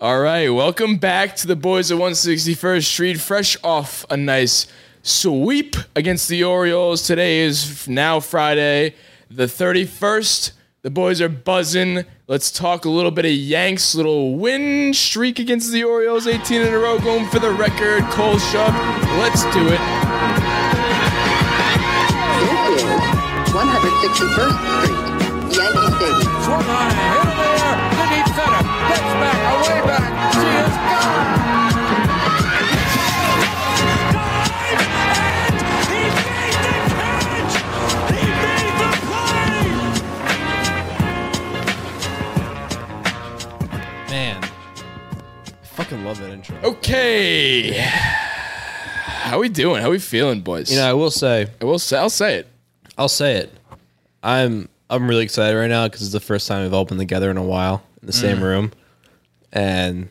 All right, welcome back to the boys at 161st Street, fresh off a nice sweep against the Orioles. Today is now Friday, the 31st. The boys are buzzing. Let's talk a little bit of Yanks, little win streak against the Orioles, 18 in a row, going for the record. Cole Shove, let's do it. This is 161st Street, Yankee Stadium. Okay. How we doing? How we feeling, boys? You know, I will say, I will say, I'll say it. I'll say it. I'm I'm really excited right now because it's the first time we've all been together in a while in the same mm. room, and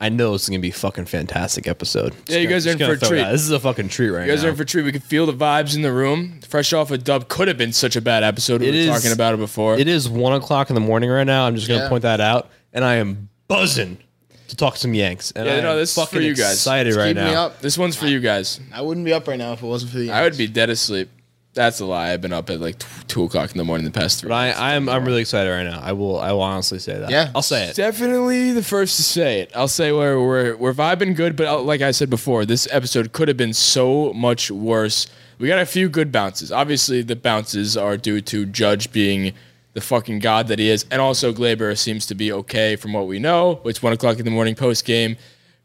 I know this is gonna be a fucking fantastic episode. Yeah, you guys are in gonna for a throw it treat. out. This is a fucking treat right now. You guys now. are in for a treat. We can feel the vibes in the room. Fresh off a dub could have been such a bad episode. We It were is- talking about it before. It is one o'clock in the morning right now. I'm just gonna Yeah. point that out, and I am buzzing to talk some Yanks. And Yeah, I no, am this is for fucking you guys. Excited right Keep me now. up. this one's for you guys. I wouldn't be up right now if it wasn't for the. I would be dead asleep. That's a lie. I've been up at like t- two o'clock in the morning the past three. But I, I'm I'm really excited right now. I will I will honestly say that. Yeah. I'll say it. Definitely the first to say it. I'll say we're we're we're vibing good, but uh, like I said before, this episode could have been so much worse. We got a few good bounces. Obviously, the bounces are due to Judge being the fucking god that he is, and also Gleyber seems to be okay from what we know. It's one o'clock in the morning post game,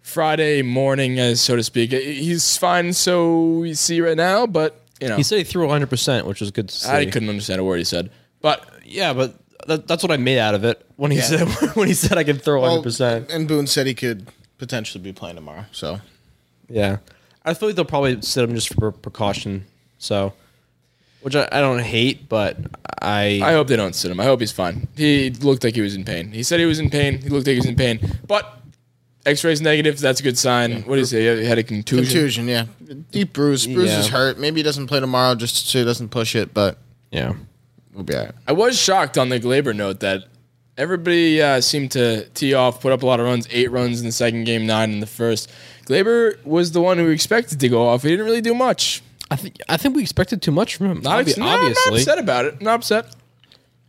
Friday morning, as so to speak. He's fine, so we see right now, but you know, He said he threw 100, percent which was good to see. I couldn't understand a word he said, but Yeah, but that, that's what I made out of it when he said when he said I can throw 100. percent And Boone said he could potentially be playing tomorrow. So Yeah, I feel like they'll probably sit him just for precaution. So, which I, I don't hate, but I, I hope they don't sit him. I hope he's fine. He looked like he was in pain. He said he was in pain. He looked like he was in pain. But X-rays negative. That's a good sign. What did he say? He had a contusion. contusion, yeah, deep bruise. Bruise is Yeah. hurt. Maybe he doesn't play tomorrow just so he doesn't push it, but yeah. we'll be alright. I was shocked on the Gleyber note that everybody uh, seemed to tee off, put up a lot of runs. Eight runs in the second game, nine in the first. Gleyber was the one who expected to go off. He didn't really do much. I think I think we expected too much from him. Not Obvi- ex- no, I'm not upset about it. Not upset.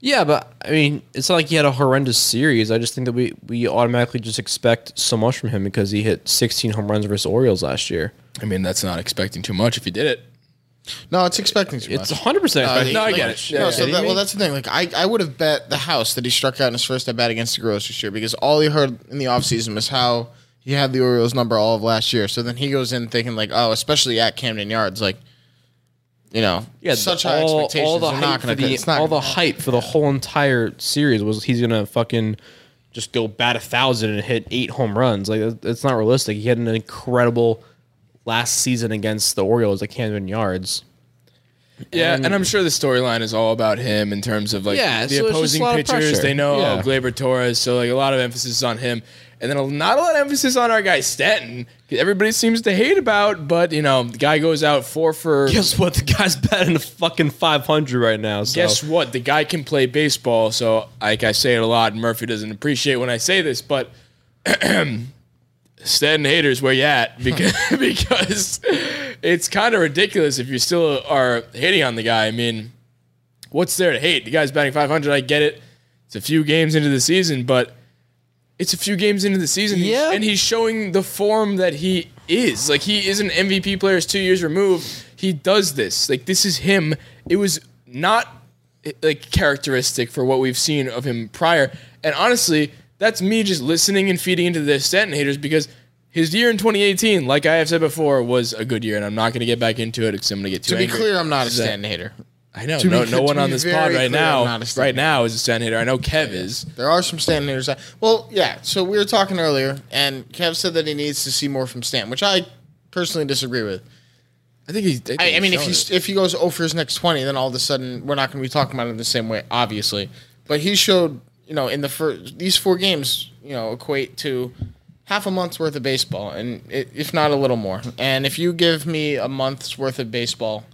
Yeah, but I mean, it's not like he had a horrendous series. I just think that we we automatically just expect so much from him because he hit 16 home runs versus Orioles last year. I mean, that's not expecting too much if he did it. No, it's expecting too It's much. 100 percent. Uh, No, I like- get it. No, yeah. so that, well, that's the thing. Like, I, I would have bet the house that he struck out in his first at bat against the Girls this year because all he heard in the offseason was how he had the Orioles number all of last year. So then he goes in thinking like, oh, especially at Camden Yards, like, you know, Yeah, such the- high all, expectations. all the They're hype not for gonna, the it's not all the gonna- hype for the whole entire series was he's gonna fucking just go bat a thousand and hit eight home runs. Like it's not realistic. He had an incredible last season against the Orioles at Camden Yards. Yeah, And- and, I'm sure the storyline is all about him in terms of like Yeah, the so opposing a lot of pitchers. They know oh, Yeah. oh, Gleyber Torres, so like a lot of emphasis on him, and then not a lot of emphasis on our guy Stanton. Because everybody seems to hate about, but you know the guy goes out four for. Guess what? The guy's batting a fucking five hundred right now. So. Guess what? The guy can play baseball. So like I say it a lot, Murphy doesn't appreciate when I say this, but. Stanton haters, where you at? Because because it's kind of ridiculous if you still are hating on the guy. I mean, what's there to hate? The guy's batting 500. I get it. It's a few games into the season, but it's a few games into the season. He's- Yeah. and he's showing the form that he is. Like he is an MVP player. Is two years removed. He does this. Like this is him. It was not like characteristic for what we've seen of him prior. And honestly, that's me just listening and feeding into the Stanton haters because his year in 2018, like I have said before, was a good year, and I'm not going to get back into it because I'm going to get too To be angry. clear, I'm not a Is Stanton hater. I know to be no, no one on this pod right now, not a Stanton right now is a Stanton hater. I know Kev is. There are some haters. That, well, yeah. So we were talking earlier, and Kev said that he needs to see more from Stan, which I personally disagree with. I think he's. I, I, mean, if he if he goes over his next twenty, then all of a sudden we're not going to be talking about it the same way, obviously. But he showed, you know, in the first these four games, you know, equate to half a month's worth of baseball, and it, if not a little more. And if you give me a month's worth of baseball,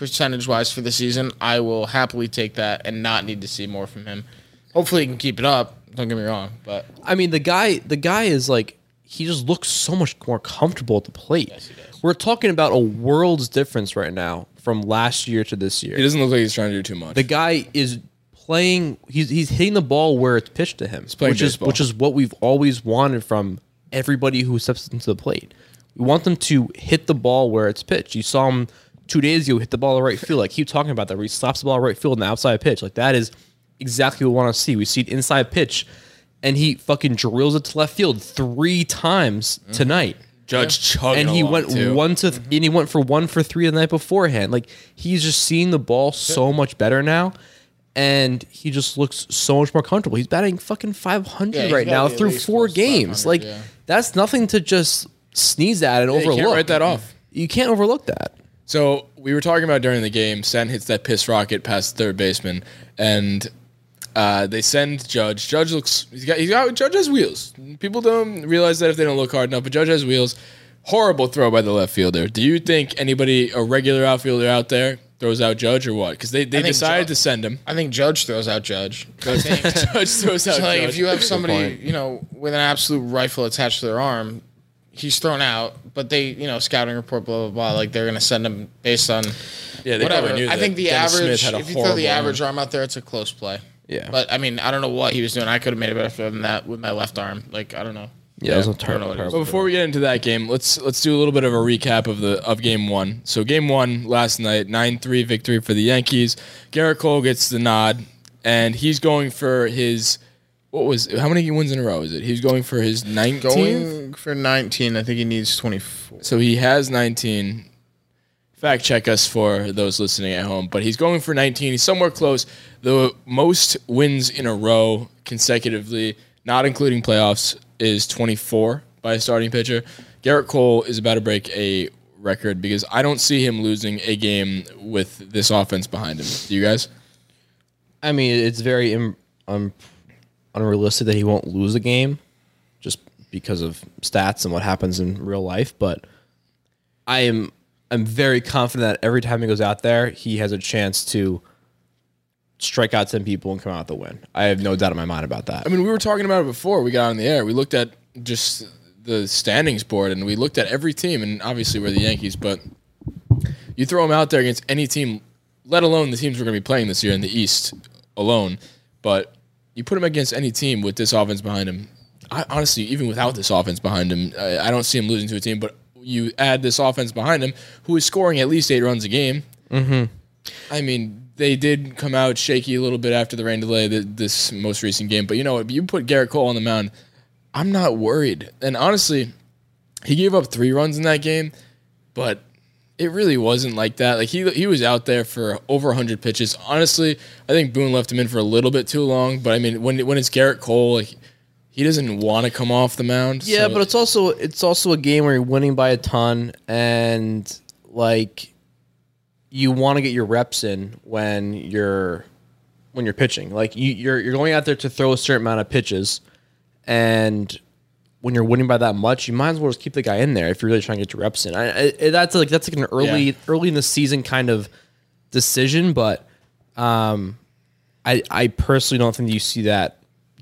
percentage wise for the season, I will happily take that and not need to see more from him. Hopefully, he can keep it up. Don't get me wrong, but I mean, the guy, the guy is like, he just looks so much more comfortable at the plate. We're talking about a world's difference right now from last year to this year. He doesn't look like he's trying to do too much. the guy is playing. He's he's hitting the ball where it's pitched to him, playing which is which is what we've always wanted from everybody who steps into the plate. We want them to hit the ball where it's pitched. You saw him two days ago hit the ball to right field. Like keep talking about that. Where he slaps the ball right field in the outside pitch. Like that is exactly what we want to see. We see it inside pitch, and he fucking drills it to left field three times Mm-hmm. tonight Judge chugging and he along, went too. one to and he went for one for three the night beforehand. Like he's just seeing the ball so much better now, and he just looks so much more comfortable. He's batting fucking five hundred Yeah, right now through four games. Like yeah. that's nothing to just sneeze at and you overlook. can't write that off. You can't overlook that. So we were talking about during the game. Sen hits that piss rocket past the third baseman, and uh, they send Judge. Judge looks. He's got. He's got. Judge has wheels. People don't realize that if they don't look hard enough. But Judge has wheels. Horrible throw by the left fielder. Do you think anybody, a regular outfielder out there, throws out Judge or what? Because they, they decided to send him. I think Judge throws out Judge. Judge throws out So, like, Judge. if you have somebody, you know, with an absolute rifle attached to their arm, he's thrown out. But they, you know, scouting report, blah blah blah. Like they're gonna send him based on yeah, they whatever. probably knew I think the Dennis average, Smith had a if you throw the average arm out there, it's a close play. Yeah. But I mean, I don't know what he was doing. I could have made it better than that with my left arm. Like I don't know. Yeah, it was a I don't terrible. what he But before we get into that game, let's let's do a little bit of a recap of the of game one. So game one last night, nine three victory for the Yankees. Garrett Cole gets the nod, and he's going for his what was how many wins in a row is it? He's going for his nineteenth. Going for 19, I think he needs 24. So he has nineteen. Fact check us for those listening at home, but he's going for 19. He's somewhere close. The most wins in a row consecutively, not including playoffs, is 24 by a starting pitcher. Garrett Cole is about to break a record because I don't see him losing a game with this offense behind him. Do you guys? I mean, it's very Im- um, unrealistic that he won't lose a game just because of stats and what happens in real life. But I am I'm very confident that every time he goes out there, he has a chance to strike out ten people and come out the win. I have no doubt in my mind about that. I mean, we were talking about it before we got on the air. We looked at just the standings board and we looked at every team, and obviously we're the Yankees, but you throw them out there against any team, let alone the teams we're going to be playing this year in the East alone, but you put him against any team with this offense behind him. I, honestly, even without this offense behind him, I, I don't see him losing to a team, but you add this offense behind him, who is scoring at least eight runs a game. Mm-hmm. I mean, they did come out shaky a little bit after the rain delay th- this most recent game, but you know what? You put Garrett Cole on the mound, I'm not worried. And honestly, he gave up three runs in that game, but it really wasn't like that. Like he he was out there for over 100 pitches. Honestly, I think Boone left him in for a little bit too long. But I mean, when when it's Garrett Cole, like he doesn't want to come off the mound. Yeah, so- but it's also it's also a game where you're winning by a ton and like you want to get your reps in when you're when you're pitching. Like you, you're you're going out there to throw a certain amount of pitches, and when you're winning by that much, you might as well just keep the guy in there if you're really trying to get your reps in. I, I, that's like that's like an early Yeah. early in the season kind of decision, but um, I I personally don't think you see that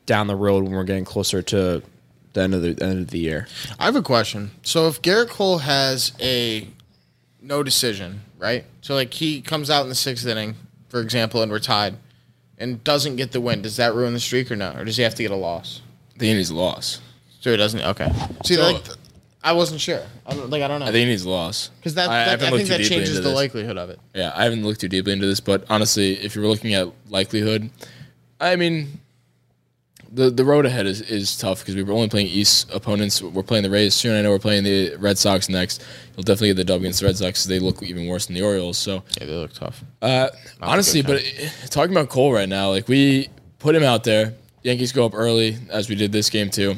down the road when we're getting closer to the end of the end of the year. I have a question. So if Garrett Cole has a no decision, right? So like he comes out in the sixth inning, for example, and we're tied, and doesn't get the win, does that ruin the streak or no? Or does he have to get a loss? The think he needs loss. So doesn't. Okay. See, So- like, I wasn't sure. I don't, like I don't know I think he needs a loss because that, I that- I, looked think too that deeply changes into the this. likelihood of it. Yeah, I haven't looked too deeply into this, but honestly, if you're looking at likelihood, I mean, the the road ahead is, is tough because we were only playing East opponents. We're playing the Rays soon. I know we're playing the Red Sox next. You'll definitely get the dub against the Red Sox 'cause they look even worse than the Orioles. So Yeah, they look tough. uh, honestly, but eh, talking about Cole right now, like we put him out there. Yankees go up early as we did this game too.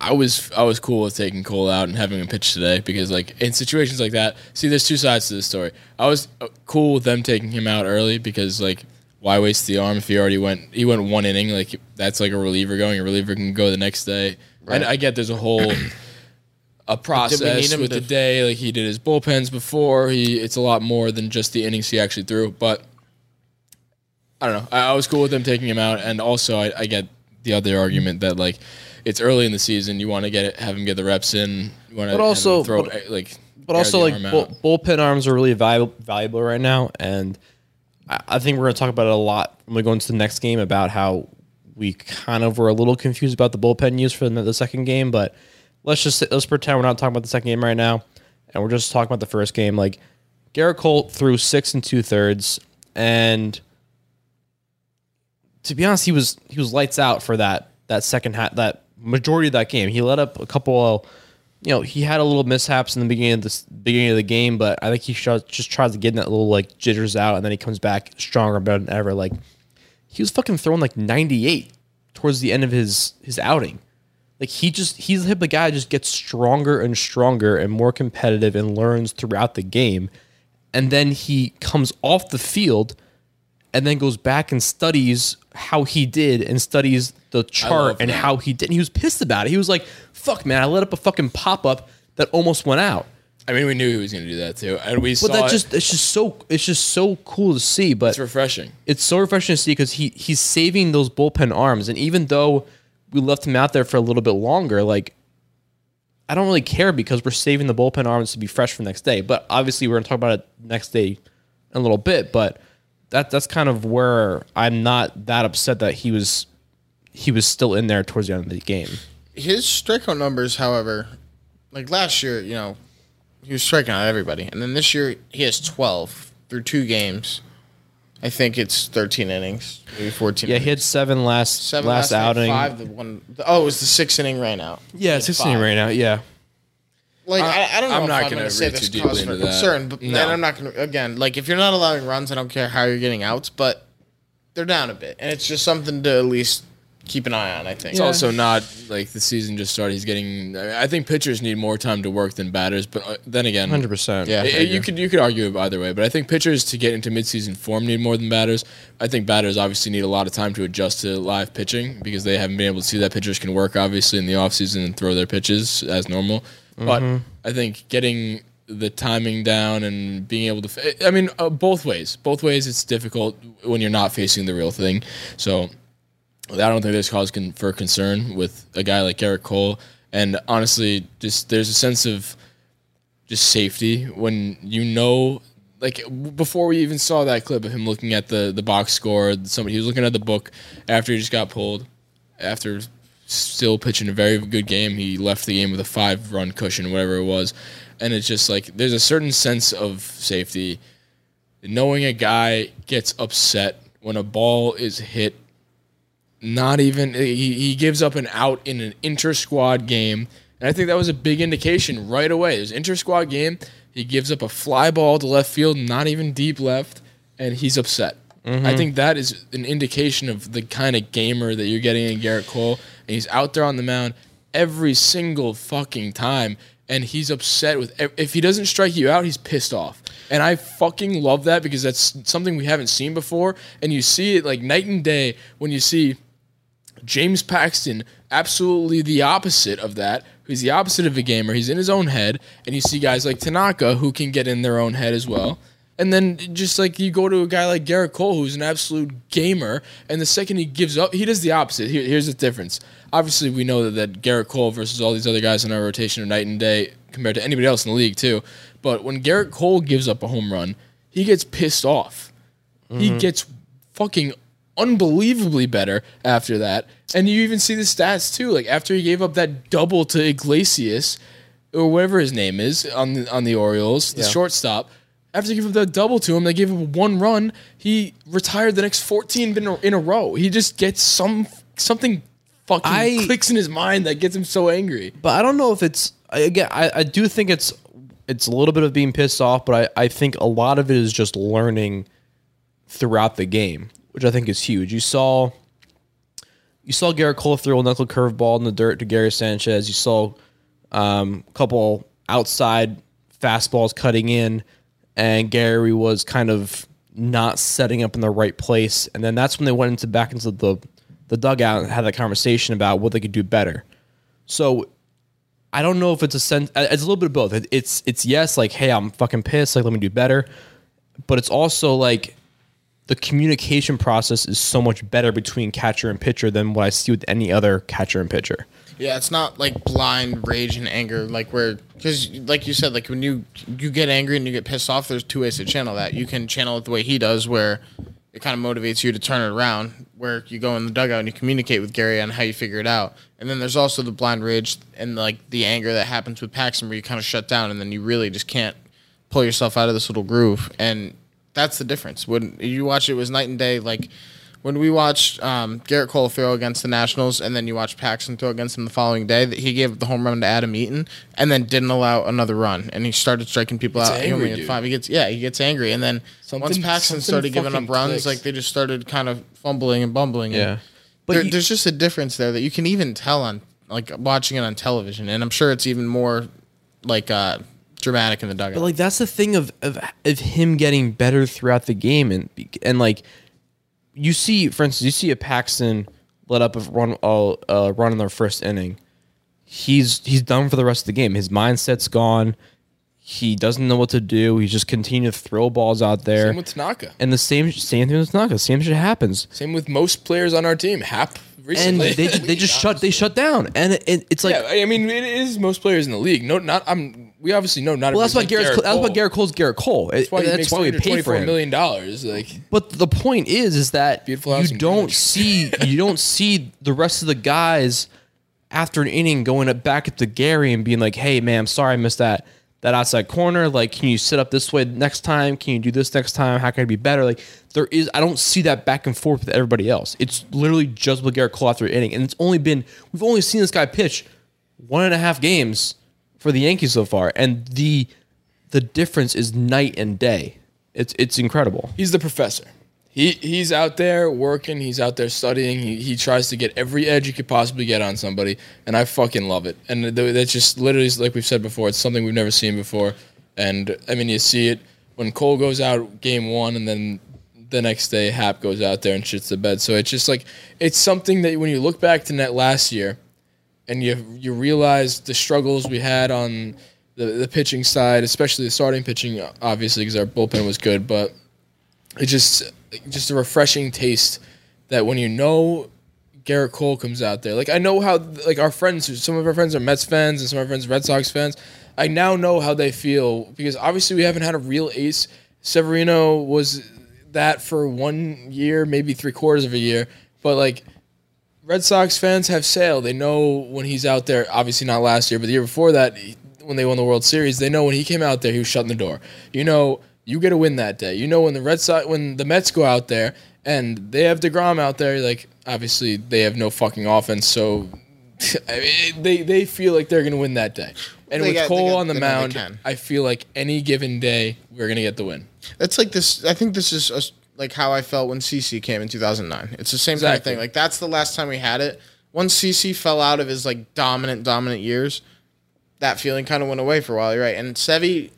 I was I was cool with taking Cole out and having him pitch today because like in situations like that, see, there's two sides to this story. I was uh, cool with them taking him out early because like why waste the arm if he already went he went one inning like that's like a reliever going a reliever can go the next day. Right. I, I get there's a whole a process with to- the day like he did his bullpens before he it's a lot more than just the innings he actually threw but I don't know I, I was cool with them taking him out and also I, I get the other argument that like it's early in the season, you want to get it, have him get the reps in. You want to But also- throw but- like, But also, like bull, bullpen arms are really valuable, valuable right now, and I, I think we're going to talk about it a lot when we go into the next game about how we kind of were a little confused about the bullpen use for the, the second game. But let's just let's pretend we're not talking about the second game right now, and we're just talking about the first game. Like Garrett Cole threw six and two thirds, and to be honest, he was he was lights out for that that second half that majority of that game. He let up a couple of you know, he had a little mishaps in the beginning of this beginning of the game, but I think he just tries to get in that little like jitters out, and then he comes back stronger, than ever. Like he was fucking throwing like 98 towards the end of his his outing. Like he just he's the type of guy that just gets stronger and stronger and more competitive and learns throughout the game, and then he comes off the field and then goes back and studies how he did and studies the chart and how he did. And he was pissed about it. He was like, "Fuck, man! I let up a fucking pop up that almost went out." I mean, we knew he was going to do that too, and we But saw that it. just it's just so it's just so cool to see. But it's refreshing. it's so refreshing to see because he he's saving those bullpen arms, and even though we left him out there for a little bit longer, like I don't really care because we're saving the bullpen arms to be fresh for next day. But obviously, we're gonna talk about it next day in a little bit. But that that's kind of where I'm not that upset that he was he was still in there towards the end of the game. His strikeout numbers, however, like last year, you know, he was striking out everybody, and then this year he has twelve through two games. I think it's thirteen innings, maybe fourteen. Yeah, he had seven last seven last, night, outing. Five, the one. The, oh, it was the sixth inning ran out. Yeah, He had sixteen five. right now. Yeah, Like I, I don't know I'm if not I'm gonna say this too deeply cause for into that. concern, but No. then I'm not going to again. Like if you're not allowing runs, I don't care how you're getting outs, but they're down a bit, and it's just something to at least keep an eye on. I think. It's also not like the season just started. He's getting. I think pitchers need more time to work than batters, but uh, then again, hundred percent. Yeah. I- I you could you could argue it either way, but I think pitchers to get into midseason form need more than batters. I think batters obviously need a lot of time to adjust to live pitching because they haven't been able to see that pitchers can work obviously in the offseason and throw their pitches as normal. But I think getting the timing down and being able to, I mean, uh, both ways. Both ways, it's difficult when you're not facing the real thing. So I don't think there's cause con- for concern with a guy like Garrett Cole. And honestly, just there's a sense of just safety when you know like before we even saw that clip of him looking at the the box score somebody he was looking at the book after he just got pulled after still pitching a very good game. He left the game with a five run cushion whatever it was. And it's just like there's a certain sense of safety. Knowing a guy gets upset when a ball is hit not even he, he gives up an out in an inter squad game. And i think that was a big indication right away. There's inter squad game. He gives up a fly ball to left field not even deep left and he's upset i mm-hmm. think that is an indication of the kind of gamer that you're getting in garrett cole and he's out there on the mound every single fucking time and he's upset with if he doesn't strike you out he's pissed off and i fucking love that because that's something we haven't seen before and you see it like night and day when you see James Paxton, absolutely the opposite of that. He's the opposite of a gamer. He's in his own head, and you see guys like Tanaka who can get in their own head as well. And then just like you go to a guy like Garrett Cole, who's an absolute gamer, and the second he gives up, he does the opposite. Here, here's the difference. Obviously, we know that, that Garrett Cole versus all these other guys in our rotation are night and day compared to anybody else in the league too. But when Garrett Cole gives up a home run, he gets pissed off. He mm-hmm. gets fucking unbelievably better after that. And you even see the stats too. Like after he gave up that double to Iglesias or whatever his name is on the on the Orioles, the Yeah. shortstop. After he gave up that double to him, they gave him one run. He retired the next 14 in a, in a row. He just gets some something fucking I- clicks in his mind that gets him so angry. but I don't know if it's I- again. I, I do think it's it's a little bit of being pissed off, but I, I think a lot of it is just learning throughout the game, which I think is huge. You saw you saw Garrett Cole throw a knuckle curveball in the dirt to Gary Sanchez. You saw um, a couple outside fastballs cutting in, and Gary was kind of not setting up in the right place. And then that's when they went into back into the the dugout and had that conversation about what they could do better. So I don't know if it's a sense. Uh, it's a little bit of both. It's it's yes, like hey, I'm fucking pissed. Like let me do better, but it's also like the communication process is so much better between catcher and pitcher than what I see with any other catcher and pitcher. Yeah, it's not like blind rage and anger, like where because like you said, like when you you get angry and you get pissed off, there's two ways to channel that. You can channel it the way he does, where it kind of motivates you to turn it around, where you go in the dugout and you communicate with Gary on how you figure it out. And then there's also the blind rage and like the anger that happens with Paxton, where you kind of shut down and then you really just can't pull yourself out of this little groove. And that's the difference. When you watch it, it was night and day. Like when we watched um, Garrett Cole throw against the Nationals, and then you watch Paxton throw against him the following day, that he gave the home run to Adam Eaton, and then didn't allow another run, and he started striking people Gets out. He angry, only had dude. five. He gets yeah, he gets angry, and then once Paxton started giving up runs, clicks. like they just started kind of fumbling and bumbling. Yeah. and But there, you- there's just a difference there that you can even tell on like watching it on television, and I'm sure it's even more like uh, dramatic in the dugout. But like that's the thing of of, of him getting better throughout the game and and like you see, for instance, you see a Paxton let up a run uh, run in their first inning. He's he's done for the rest of the game. His mindset's gone. He doesn't know what to do. He's just continue to throw balls out there. Same with Tanaka. and the same same thing with Tanaka. Same shit happens. Same with most players on our team. Happ And recently. they they just shut they shut down. And it, it- it's like yeah, I mean, it is most players in the league. No, not I'm. We obviously know not. well, that's why everybody's like that's why Garrett Cole's Garrett Cole. That's why he that's makes why we pay for 324 him. million dollars. Like But the point is, is that Beautiful house you in don't Greenwich. see you don't see the rest of the guys after an inning going up back up to Gary and being like, "Hey, man, I'm sorry I missed that that outside corner. Like, can you sit up this way next time? Can you do this next time? How can I be better?" Like, there is I don't see that back and forth with everybody else. It's literally just with Garrett Cole after inning, and it's only been we've only seen this guy pitch one and a half games for the Yankees so far, and the the difference is night and day. It's it's incredible. he's the professor. He he's out there working. He's out there studying. He, he tries to get every edge he could possibly get on somebody, and I fucking love it. And th- that's just literally like we've said before. It's something we've never seen before. And I mean, you see it when Cole goes out game one, and then the next day Happ goes out there and shits the bed. So it's just like it's something that when you look back to net last year, and you you realize the struggles we had on the the pitching side, especially the starting pitching, obviously because our bullpen was good, but it just just a refreshing taste that when you know Garrett Cole comes out there. Like I know how like our friends, some of our friends are Mets fans and some of our friends are Red Sox fans. I now know how they feel because obviously we haven't had a real ace. Severino was that for one year, maybe three quarters of a year, but like Red Sox fans have Sale. They know when he's out there. Obviously not last year, but the year before that, when they won the World Series, they know when he came out there, he was shutting the door. You know, you get a win that day. You know when the Red Sox, when the Mets go out there and they have Degrom out there, like obviously they have no fucking offense, so I mean, they they feel like they're gonna win that day. And They with got- Cole got- on the they know they mound. I feel like any given day we're gonna get the win. That's like this. I think this is a, like how I felt when CC came in 2009. It's the same kind of thing. Like that's the last time we had it. Once CC fell out of his like dominant, dominant years, that feeling kind of went away for a while. You're right. And Sevi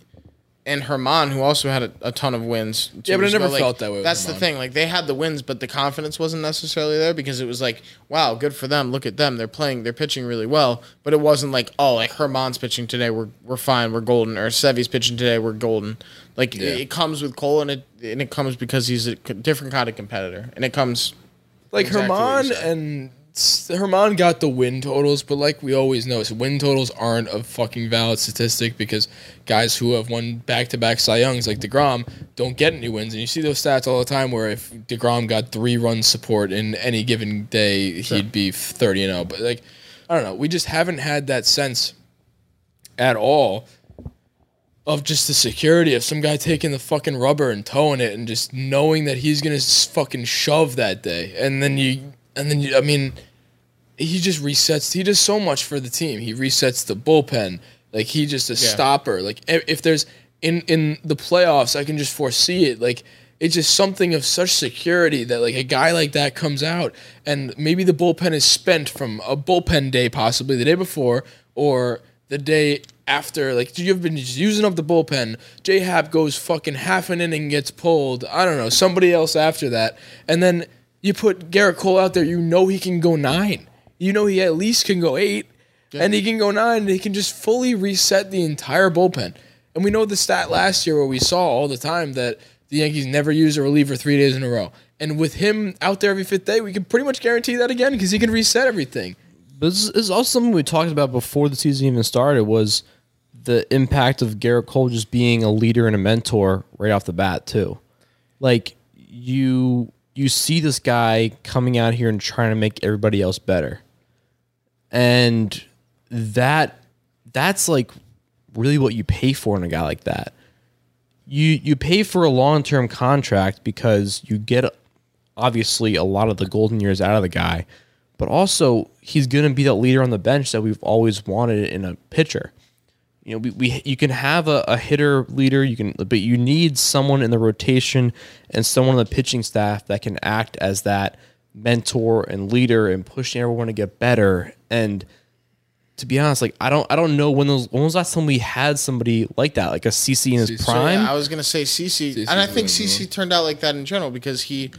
and Germán, who also had a, a ton of wins. Yeah, but I never ago, like, felt that way That's the thing. Like they had the wins, but the confidence wasn't necessarily there because it was like, wow, good for them. Look at them. They're playing. They're pitching really well. But it wasn't like, oh, like Germán's pitching today. We're we're fine. We're golden. Or Sevi's pitching today. We're golden. Like Yeah. it, it comes with Cole, and it and it comes because he's a different kind of competitor, and it comes like Exactly Germán and Germán got the win totals, but like we always know, so win totals aren't a fucking valid statistic because guys who have won back to back Cy Youngs like Degrom don't get any wins, and you see those stats all the time. Where if Degrom got three run support in any given day, he'd be thirty and zero. But like, I don't know, we just haven't had that sense at all of just the security of some guy taking the fucking rubber and towing it and just knowing that he's gonna fucking shove that day and then you and then you, I mean he just resets he does so much for the team. He resets the bullpen. Like he just a stopper. Like if, there's in in the playoffs I can just foresee it. Like it's just something of such security that like a guy like that comes out and maybe the bullpen is spent from a bullpen day possibly the day before or the day after. Like you've been just using up the bullpen. J Happ goes fucking half an inning gets pulled. I don't know somebody else after that. And then you put garrett cole out there you know he can go nine you know he at least can go eight and he can go nine and he can just fully reset the entire bullpen and we know the stat last year where we saw all the time that the Yankees never use a reliever three days in a row. And with him out there every fifth day, we can pretty much guarantee that again because he can reset everything. But this is also something we talked about before the season even started was the impact of Garrett Cole just being a leader and a mentor right off the bat too. Like you you see this guy coming out here and trying to make everybody else better. And that that's like really what you pay for in a guy like that. You you pay for a long-term contract because you get obviously a lot of the golden years out of the guy, but also he's going to be that leader on the bench that we've always wanted in a pitcher. You know, we, we you can have a, a hitter leader, you can, but you need someone in the rotation and someone on the pitching staff that can act as that mentor and leader and pushing everyone to get better. And to be honest, like I don't I don't know when those when was the last time we had somebody like that, like a CC in his CC. So, prime. yeah, I was gonna say CC, and I think CC turned out like that in general because he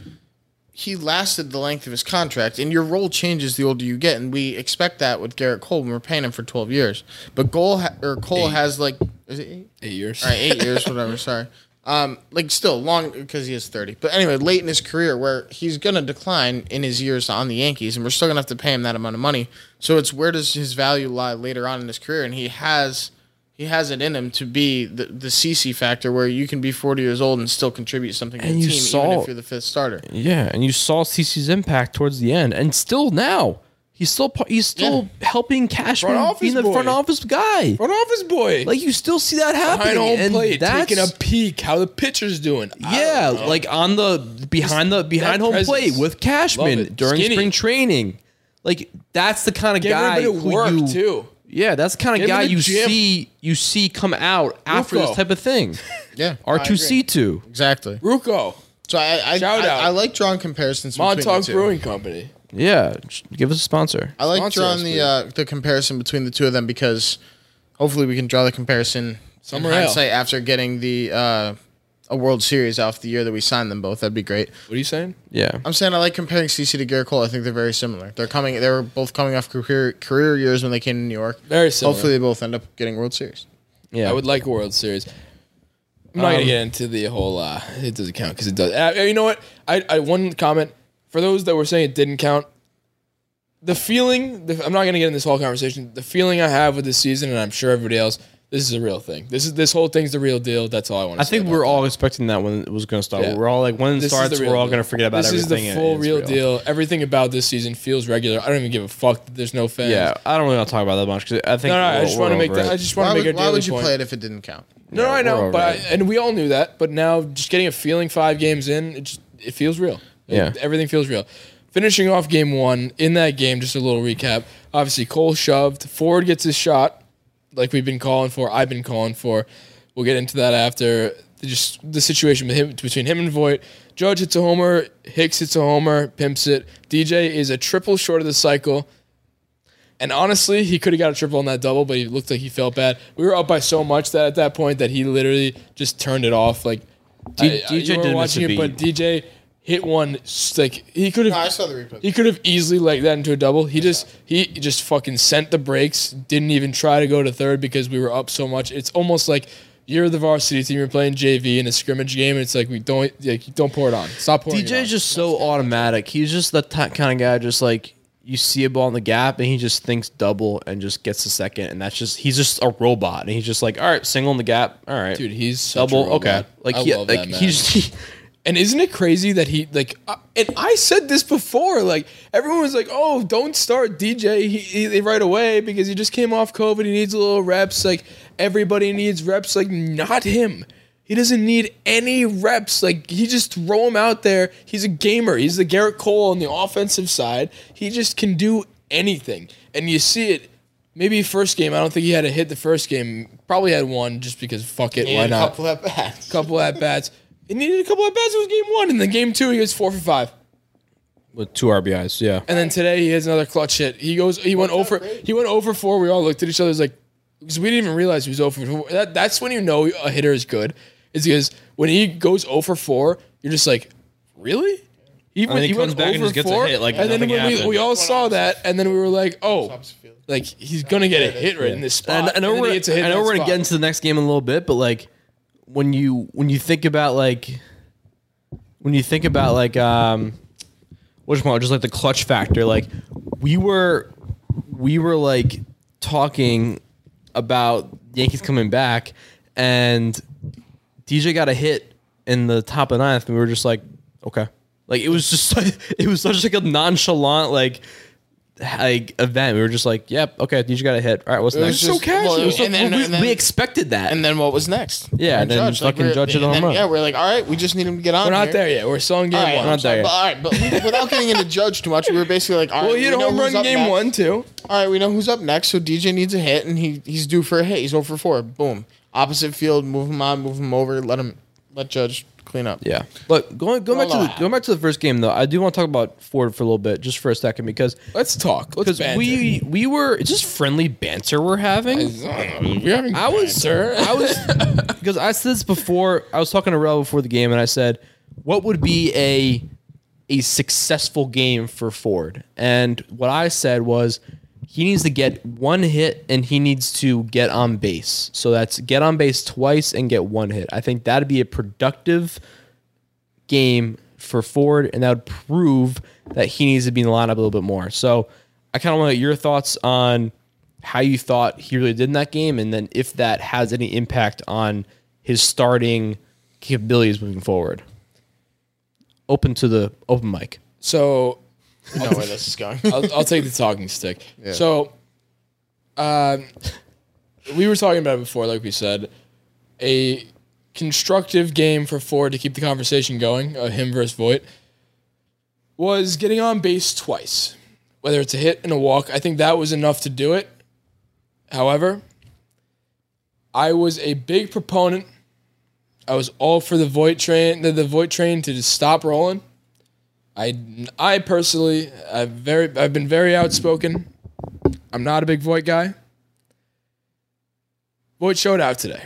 he lasted the length of his contract, and your role changes the older you get, and we expect that with Garrett Cole when we're paying him for twelve years. But Cole ha- or Cole has like is it eight? Eight years. All right, eight years, whatever. Sorry. Um, like still long because he is thirty. But anyway, late in his career, where he's gonna decline in his years on the Yankees, and we're still gonna have to pay him that amount of money. So it's where does his value lie later on in his career? And he has he has it in him to be the the CC factor, where you can be forty years old and still contribute something to And the you team, even saw- if you're the fifth starter. Yeah, and you saw CC's impact towards the end, and still now he's still he's still helping Cashman being the boy. front office guy. Front office boy. Like you still see that happening, behind home and plate, taking a peek how the pitcher's doing. Yeah, like on the behind the behind home presence. plate with Cashman during Skinny. spring training. Like that's the kind of Give guy who work you, too. Yeah, that's the kind of Get him guy in the you gym. see you see come out after this type of thing. Yeah, R two C two. exactly. Ruco, So I I, Shout I, out. I like drawing comparisons. between the Montauk two. Brewing Company. Yeah, give us a sponsor. I like Sponsor drawing us, the please. uh, the comparison between the two of them because hopefully we can draw the comparison Somewhere in else. hindsight after getting the uh, a World Series off the year that we signed them both. That'd be great. What are you saying? Yeah, I'm saying I like comparing CC to Garrett Cole. I think they're very similar. They're coming. They were both coming off career career years when they came to New York. Very similar. Hopefully they both end up getting World Series. yeah. I would like a World Series. I'm not gonna Um, get into the whole. Uh, it doesn't count because it does. Uh, you know what? I, I one comment for those that were saying it didn't count. The feeling. The, I'm not gonna get in this whole conversation. The feeling I have with this season, and I'm sure everybody else, this is a real thing. This is this whole thing's the real deal. That's all I want to say. I think we're all expecting that when it was going to start. Yeah. We're all like, when it This is the starts, real we're all deal. going to forget about everything. this everything. is and the full it's real, deal. Everything about this season feels regular. I don't even give a fuck that there's no fans. Yeah, I don't really want to talk about that much because I think No, no. I we're- just we're want to make over that. it. I just want Why to make would, a why daily would you point. play it if it didn't count? No, I we're know, over but I, it. and we all knew that. But now, just getting a feeling five games in, it just it feels real. Like, Yeah. everything feels real. Finishing off game one in that game, just a little recap. Obviously, Cole shoved. Ford gets his shot, like we've been calling for. I've been calling for. We'll get into that after. Just the situation with him between him and Voigt. Judge hits a homer. Hicks hits a homer. Pimps it. DJ is a triple short of the cycle. And honestly, he could have got a triple on that double, but he looked like he felt bad. We were up by so much that at that point that he literally just turned it off. Like D- I- I- DJ weren't did miss a watching it, but DJ hit one s- like he could have. No, I saw the replay. He could have easily like that into a double. He just he just fucking sent the brakes. Didn't even try to go to third because we were up so much. It's almost like you're the varsity team. You're playing JV in a scrimmage game. And it's like we don't like don't pour it on. Stop pouring. it on. Just so automatic. He's just the t- kind of guy, just like you see a ball in the gap and he just thinks double and just gets the second, and that's just he's just a robot, and he's just like, all right, single in the gap, all right, dude. He's such a double, okay, like I he, love like that man. he's he, And isn't it crazy that he like? Uh, and I said this before. Like everyone was like, "Oh, don't start DJ he, he, right away because he just came off COVID. He needs a little reps. Like everybody needs reps. Like not him. He doesn't need any reps. Like he just throw him out there. He's a gamer. He's the Garrett Cole on the offensive side. He just can do anything. And you see it. Maybe first game. I don't think he had a hit the first game. Probably had one just because fuck it. Why not? couple at bats. couple at bats. He needed a couple at bats. It was game one, and then game two he goes four for five. with two RBIs, yeah. And then today he has another clutch hit. He goes. He went over. He went over four. We all looked at each other. Was like because we didn't even realize he was over four. That, that's when you know a hitter is good. Is because when he goes over four, you're just like, really? He, went, he comes back and just gets a hit, like and then when we, we all saw that, and then we were like, oh, like he's gonna get a hit right in this spot. And I know then he we're gets a hit I know we're gonna get into the next game in a little bit, but like when you when you think about like when you think about like um, just like the clutch factor. Like we were, we were like talking about Yankees coming back, and DJ got a hit in the top of ninth, and we were just like, okay. Like it was just like it was such like a nonchalant like like event. We were just like, yep, okay, DJ got a hit. All right, what's It was next? just- casual. well, It was and then, we, and then- we expected that. and then what was next? Yeah, and then fucking we're- Judge hit a and home run. Yeah, we're like, all right, we just need him to get on. We're not here. there yet. We're still in game All right, one. not there but, all right, but without getting into Judge too much, we were basically like, all right, Well, you we hit a know home who's run game next. one too. All right, we know who's up next. So DJ needs a hit, and he he's due for a hit. He's over for four. Boom, opposite field, move him on, move him over, let him let Judge clean up. Yeah, but going going back to the, going back to the first game though, I do want to talk about Ford for a little bit, just for a second, because Let's talk. Let's because banter. we we were it's just friendly banter we're having. We're having I was banter. I was because I said this before. I was talking to Rel before the game, and I said, "What would be a a successful game for Ford?" And what I said was, he needs to get one hit, and he needs to get on base. So that's get on base twice and get one hit. I think that'd be a productive game for Ford, and that would prove that he needs to be in the lineup a little bit more. So I kind of want your thoughts on how you thought he really did in that game, and then if that has any impact on his starting capabilities moving forward. Open to the open mic. so know where this is going. I'll, I'll take the talking stick. So, um, we were talking about it before, like we said, a constructive game for Ford to keep the conversation going, uh, him versus Voigt, was getting on base twice. Whether it's a hit and a walk, I think that was enough to do it. However, I was a big proponent. I was all for the Voigt train, the, the Voigt train to just stop rolling. I, I personally, I've very, I've been very outspoken. I'm not a big Voigt guy. Voigt showed out today.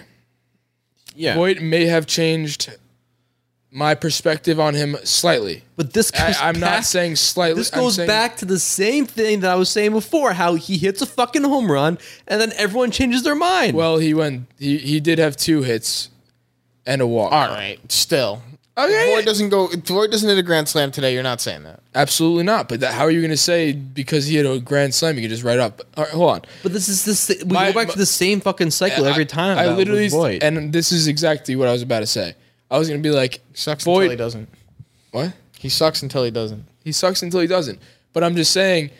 Yeah, Voigt may have changed my perspective on him slightly. but this I, goes I'm not saying slightly. This goes saying- back to the same thing that I was saying before: how he hits a fucking home run, and then everyone changes their mind. Well, he went. He he did have two hits and a walk. all right, still. Okay. Voigt doesn't go. If Voigt doesn't hit a grand slam today. You're not saying that. Absolutely not. But that, how are you going to say because he had a grand slam, you can just write up? All right, hold on. But this is the we My- go back my- to the same fucking cycle every time. I, about literally, with Voigt. and this is exactly what I was about to say. I was going to be like, He sucks Voigt- until he doesn't. what? He sucks until he doesn't. He sucks until he doesn't. But I'm just saying,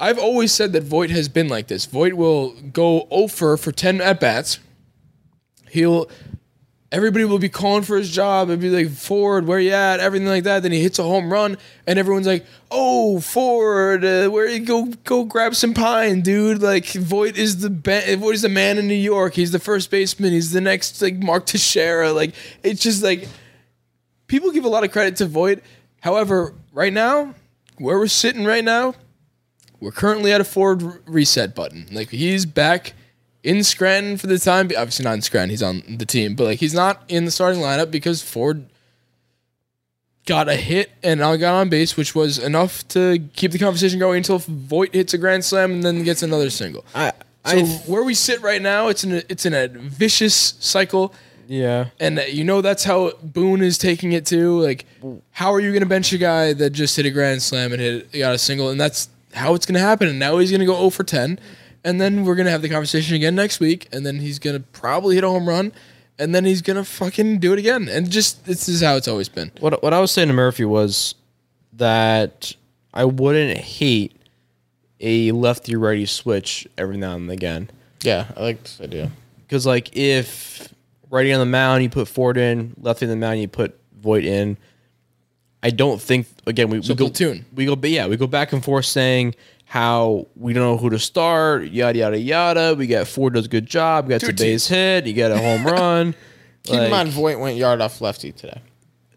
I've always said that Voigt has been like this. Voigt will go over for 10 at bats. He'll everybody will be calling for his job and be like, Ford, where you at? Everything like that. Then he hits a home run, and everyone's like, Oh, Ford, uh, where you go? Go grab some pine, dude. Like Voigt is the ba- Voigt is the man in New York. He's the first baseman. He's the next like Mark Teixeira. Like it's just like people give a lot of credit to Voigt. However, right now, where we're sitting right now, we're currently at a Ford r- reset button. Like he's back in Scranton for the time. Obviously not in Scranton. He's on the team, but like he's not in the starting lineup because Ford got a hit and I got on base, which was enough to keep the conversation going until Voigt hits a grand slam and then gets another single. I, So I where we sit right now, it's in a, it's in a vicious cycle. yeah. And uh, you know that's how Boone is taking it too. Like, how are you going to bench a guy that just hit a grand slam and hit got a single? And that's how it's going to happen. And now he's going to go 0 for 10. And then we're going to have the conversation again next week. And then he's going to probably hit a home run. And then he's going to fucking do it again. And just, this is how it's always been. What what I was saying to Murphy was that I wouldn't hate a lefty righty switch every now and again. Yeah, I like this idea. Because like if righty on the mound you put Ford in, lefty on the mound you put Voigt in. I don't think again we, we go platoon. we go but yeah we go back and forth saying how we don't know who to start yada yada yada. We got Ford does a good job. Got the base hit. You got a home run. Keep in Like- mind, Voigt went yard off lefty today.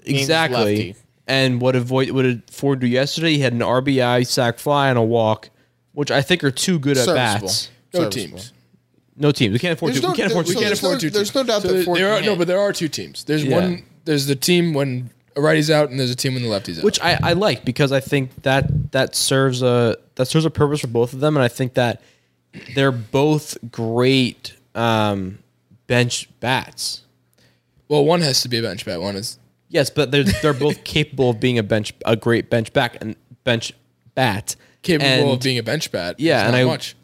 Exactly. lefty. And what did Voigt, what did Ford do yesterday? He had an RBI, sac fly, and a walk, which I think are two good at bats. No Serviceable. teams. No teams. We can't afford There's two. no- we can't afford there- two. so We can't there's no- afford two there's teams. no doubt So that Ford there are, No, but there are two teams. There's Yeah. one, there's the team when a righty's out and there's a team when the lefty's out. which I, I like because I think that that serves a that serves a purpose for both of them, and I think that they're both great um, bench bats. well, one has to be a bench bat. One is Yes, but they're they're both capable of being a bench a great bench back and bench bat. Capable And- of being a bench bat. Yeah, and I- much.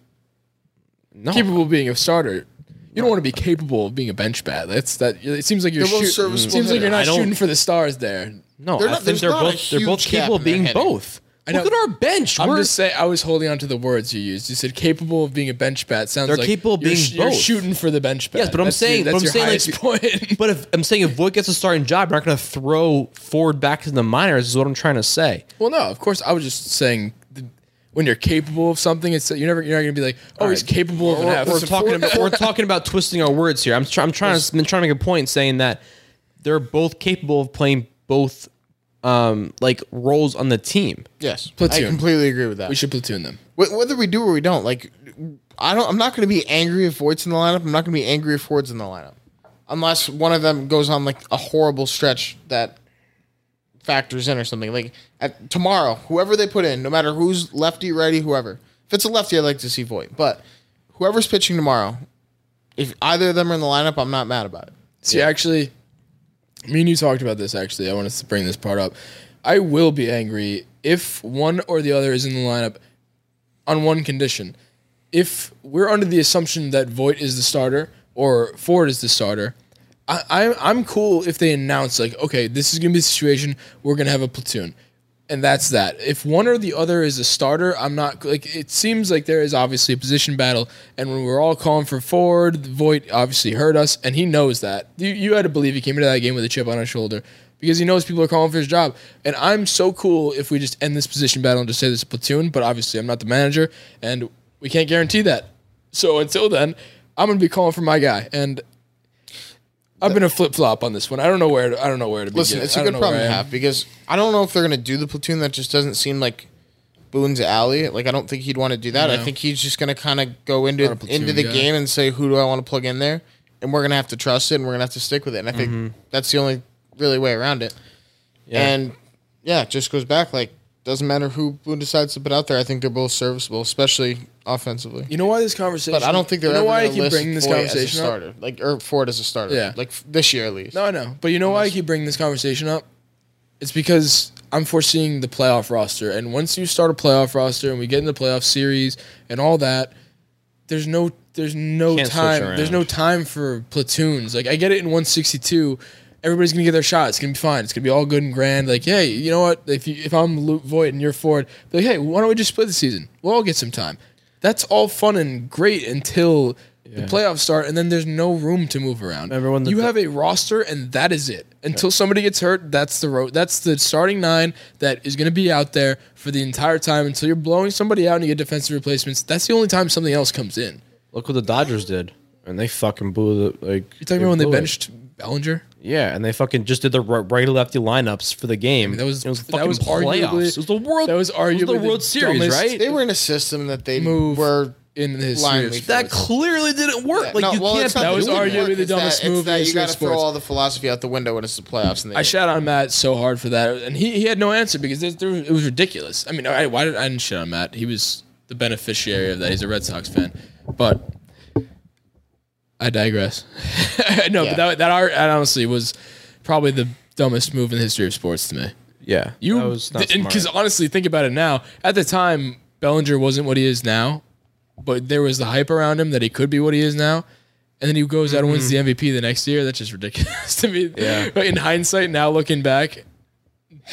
no, Capable of being a starter. You don't want to be capable of being a bench bat. That's that. It seems like you're They're both shoot- serviceable seems like you're hitters. not I don't- shooting for the stars there. no. They're I not- think there's they're not a both they're both huge gap capable of in their being hitting. both. I know. Look at our bench. I'm We're- just saying. I was holding on to the words you used. You said capable of being a bench bat. Sounds They're like capable of you're, being sh- you're both. shooting for the bench bat. Yes, but I'm That's your- saying- but that's I'm your saying, like- highest point. But if I'm saying if Voigt gets a starting job, we're not going to throw Ford back to the minors. Is what I'm trying to say. well, no, of course. I was just saying. The, when you're capable of something, it's you're never you're not gonna be like, oh, he's capable of an We're, we're talking about we're talking about twisting our words here. I'm try, I'm trying to been trying to make a point saying that they're both capable of playing both um like roles on the team. Yes, Platoon. I completely agree with that. We should platoon them. Wh- whether we do or we don't, like, I don't. I'm not going to be angry if Voigt's in the lineup. I'm not going to be angry if Ford's in the lineup, unless one of them goes on like a horrible stretch that factors in or something. Like at tomorrow, whoever they put in, no matter who's lefty, righty, whoever. If it's a lefty, I'd like to see Voigt, but whoever's pitching tomorrow, if either of them are in the lineup, I'm not mad about it. See, actually, me and you talked about this. Actually, I wanted to bring this part up. I will be angry if one or the other is in the lineup on one condition. If we're under the assumption that Voigt is the starter or Ford is the starter, I, I, I'm cool if they announce like, okay, this is gonna be the situation. We're gonna have a platoon, and that's that. If one or the other is a starter, I'm not like. It seems like there is obviously a position battle, and when we're all calling for Ford, Voigt obviously hurt us, and he knows that. You, you had to believe he came into that game with a chip on his shoulder because he knows people are calling for his job. And I'm so cool if we just end this position battle and just say this is a platoon. But obviously, I'm not the manager, and we can't guarantee that. So until then, I'm gonna be calling for my guy, and I've been a flip flop on this one. I don't know where to, I don't know where to begin. Listen, it's I a don't good know problem where to I am. have because I don't know if they're going to do the platoon. That just doesn't seem like Boone's alley. Like I don't think he'd want to do that. I No. think he's just going to kind of go into Not a platoon into the guy. game and say who do I want to plug in there, and we're going to have to trust it and we're going to have to stick with it. And I think Mm-hmm. that's the only really way around it. And yeah, it just goes back like doesn't matter who Boone decides to put out there. I think they're both serviceable, especially offensively. You know why this conversation? But I don't think they're You know ever why I going to keep list bringing this Voigt as a conversation up? starter, like or Ford as a starter. Yeah. like f- this year at least. No, I know. But you know why I keep bringing this conversation up? It's because I'm foreseeing the playoff roster. And once you start a playoff roster and we get in the playoff series and all that, there's no there's no Can't time. There's no time for platoons. Like I get it in 162. Everybody's gonna get their shot. It's gonna be fine. It's gonna be all good and grand. Like, hey, you know what? If you, if I'm Luke Voigt and you're Ford, be like, hey, why don't we just split the season? We'll all get some time. That's all fun and great until the playoffs start, and then there's no room to move around. Remember when the- you have a roster, and that is it. Until somebody gets hurt, that's the road. That's the starting nine that is going to be out there for the entire time until you're blowing somebody out and you get defensive replacements. That's the only time something else comes in. Look what the Dodgers did, and they fucking blew the like. You're talking about when they blew it. benched Bellinger. Yeah, and they fucking just did the righty lefty lineups for the game. that was- it was that fucking was playoffs. arguably- it was the world. that was it arguably the the World Series, dumbest- right? They were in a system that they Move were in the Line of lead. sports. that clearly didn't work. Yeah, like no, you well, can't. it's not That was arguably the dumbest that, move that you got to throw all the philosophy out the window when it's the playoffs. And they I shot on Matt so hard for that, and he, he had no answer because there, there, it was ridiculous. I mean, I, why did I didn't shit on Matt? He was the beneficiary of that. He's a Red Sox fan, but I digress. no, Yeah. but that that, art, that honestly was probably the dumbest move in the history of sports to me. yeah, You that was not because smart. honestly, think about it now. At the time, Bellinger wasn't what he is now, but there was the hype around him that he could be what he is now. And then he goes out and wins the MVP the next year. That's just ridiculous to me. Mm-hmm. Yeah. But in hindsight, now looking back,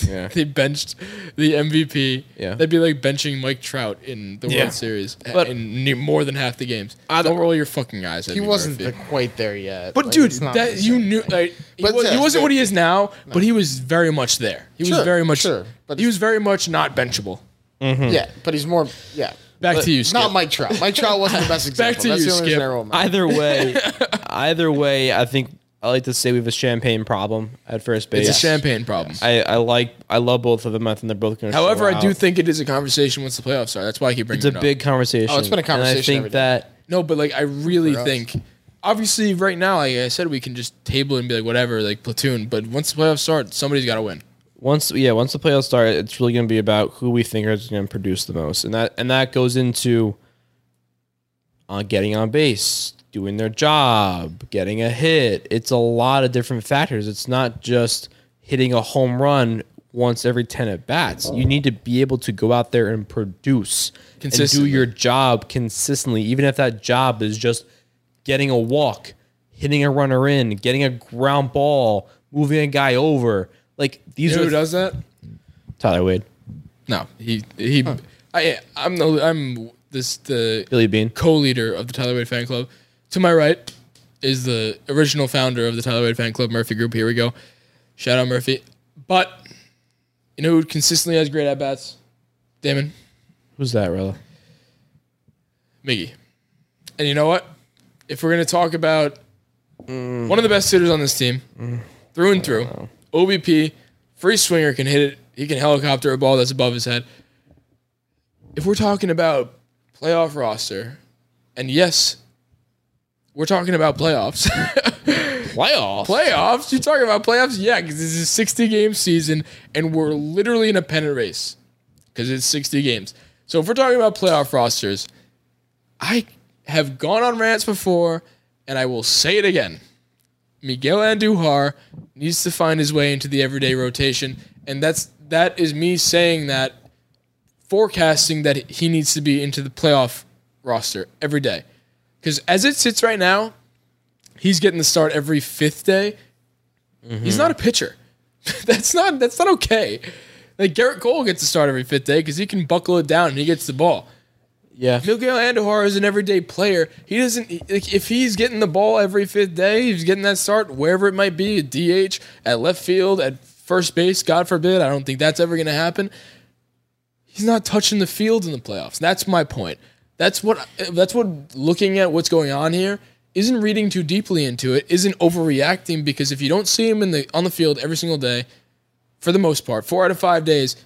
Yeah. they benched the MVP. Yeah. That'd be like benching Mike Trout in the Yeah. World Series uh, But- in ne- more than half the games. I Don't roll your fucking eyes. At he me, wasn't Murphy. the, quite there yet. But Like, dude, it's not that you same. knew like he, But was, he yes, wasn't but- what he is now, but he was very much there. He was Sure, very much sure, but- he was very much not benchable. Mm-hmm. Yeah, but he's more. Yeah, Back But to you, Skip. Not Mike Trout. Mike Trout wasn't the best example. Back example. to That's you, the only reason Skip. I roll him. Either way, either way, I think I like to say we have a champagne problem at first base. It's a champagne problem. I, I like I love both of them. I think they're both going to. However, I do think it is a conversation once the playoffs start. That's why I keep bringing it up. it's a up. big conversation. Oh, it's been a And I conversation think every day. that No, but like I really For us. think obviously right now, like I said, we can just table it and be like whatever, like platoon. But once the playoffs start, somebody's got to win. once yeah once the playoffs start, it's really going to be about who we think is going to produce the most, and that and that goes into uh, getting on base, doing their job, getting a hit. It's a lot of different factors. It's not just hitting a home run once every 10 at bats. You need to be able to go out there and produce and do your job consistently, even if that job is just getting a walk, hitting a runner in, getting a ground ball, moving a guy over. Like these You know are who does that? Tyler Wade, No, he he. I I'm the I'm this the Billy Beane. co-leader of the Tyler Wade fan club. To my right is the original founder of the Tyler Wade fan club, Murphy Group. Here we go. Shout out Murphy. But you know who consistently has great at bats? Damon Who's that, Rilla? Miggy. And you know what? If we're gonna talk about one of the best hitters on this team, through and through, OBP, free swinger can hit it. He can helicopter a ball that's above his head. If we're talking about playoff roster, and yes, we're talking about playoffs. Playoff. playoffs? You're talking about playoffs? Yeah, because this is a 60 game season, and we're literally in a pennant race because it's 60 games. So if we're talking about playoff rosters, I have gone on rants before, and I will say it again. Miguel Andujar needs to find his way into the everyday rotation, and that's that is me saying that, forecasting that he needs to be into the playoff roster every day. Because as it sits right now, he's getting the start every fifth day. Mm-hmm. He's not a pitcher. that's not that's not okay. Like Garrett Cole gets the start every fifth day because he can buckle it down and he gets the ball. Yeah. Miguel Andujar is an everyday player. He doesn't like if he's getting the ball every fifth day, he's getting that start wherever it might be, at DH, at left field, at first base. God forbid, I don't think that's ever going to happen. He's not touching the field in the playoffs. That's my point. That's what that's what looking at what's going on here isn't reading too deeply into it, isn't overreacting because if you don't see him in the on the field every single day, for the most part, four out of five days,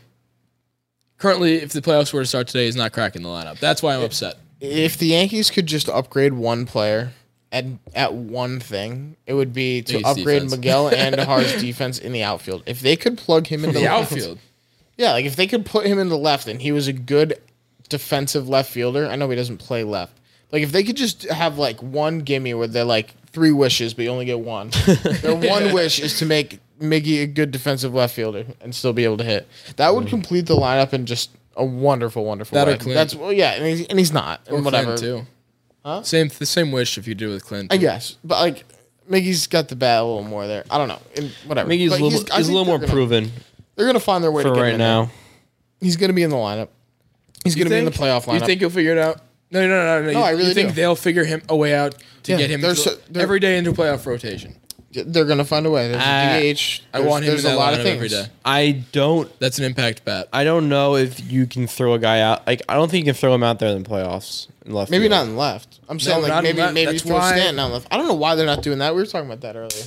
currently if the playoffs were to start today, he's not cracking the lineup. That's why I'm upset. If the Yankees could just upgrade one player at at one thing, it would be to Yankees upgrade defense. Miguel Andujar's defense in the outfield. If they could plug him in The outfield. Yeah, like if they could put him in the left and he was a good defensive left fielder. I know he doesn't play left. Like if they could just have like one gimme where they're like three wishes, but you only get one. Their one wish is to make Miggy a good defensive left fielder and still be able to hit. That would mm. complete the lineup in just a wonderful, wonderful That or way. Clint. That's well, yeah, and he's, and he's not. And Or whatever. Clint too. Huh? Same the same wish if you do with Clint. I guess, but like Miggy's got the bat a little more there. I don't know. And whatever. Miggy's But a little, he's- I he's a think little more they're gonna- proven They're gonna find their way for to get him right in there. now. He's gonna be in the lineup. He's gonna be in the playoff lineup. You think he'll figure it out? No, no, no, no. no. No, I You- really You think do. they'll figure him a way out to Yeah, get him into, so- every day into playoff rotation? They're gonna find a way. There's Uh, a DH. I want him There's in a lot of things. every day. I don't That's an impact bat. I don't know if you can throw a guy out. Like I don't think you can throw him out there in the playoffs in left. Maybe field. not in left. I'm saying not like in maybe maybe That's throw why- Stanton on left. I don't know why they're not doing that. We were talking about that earlier.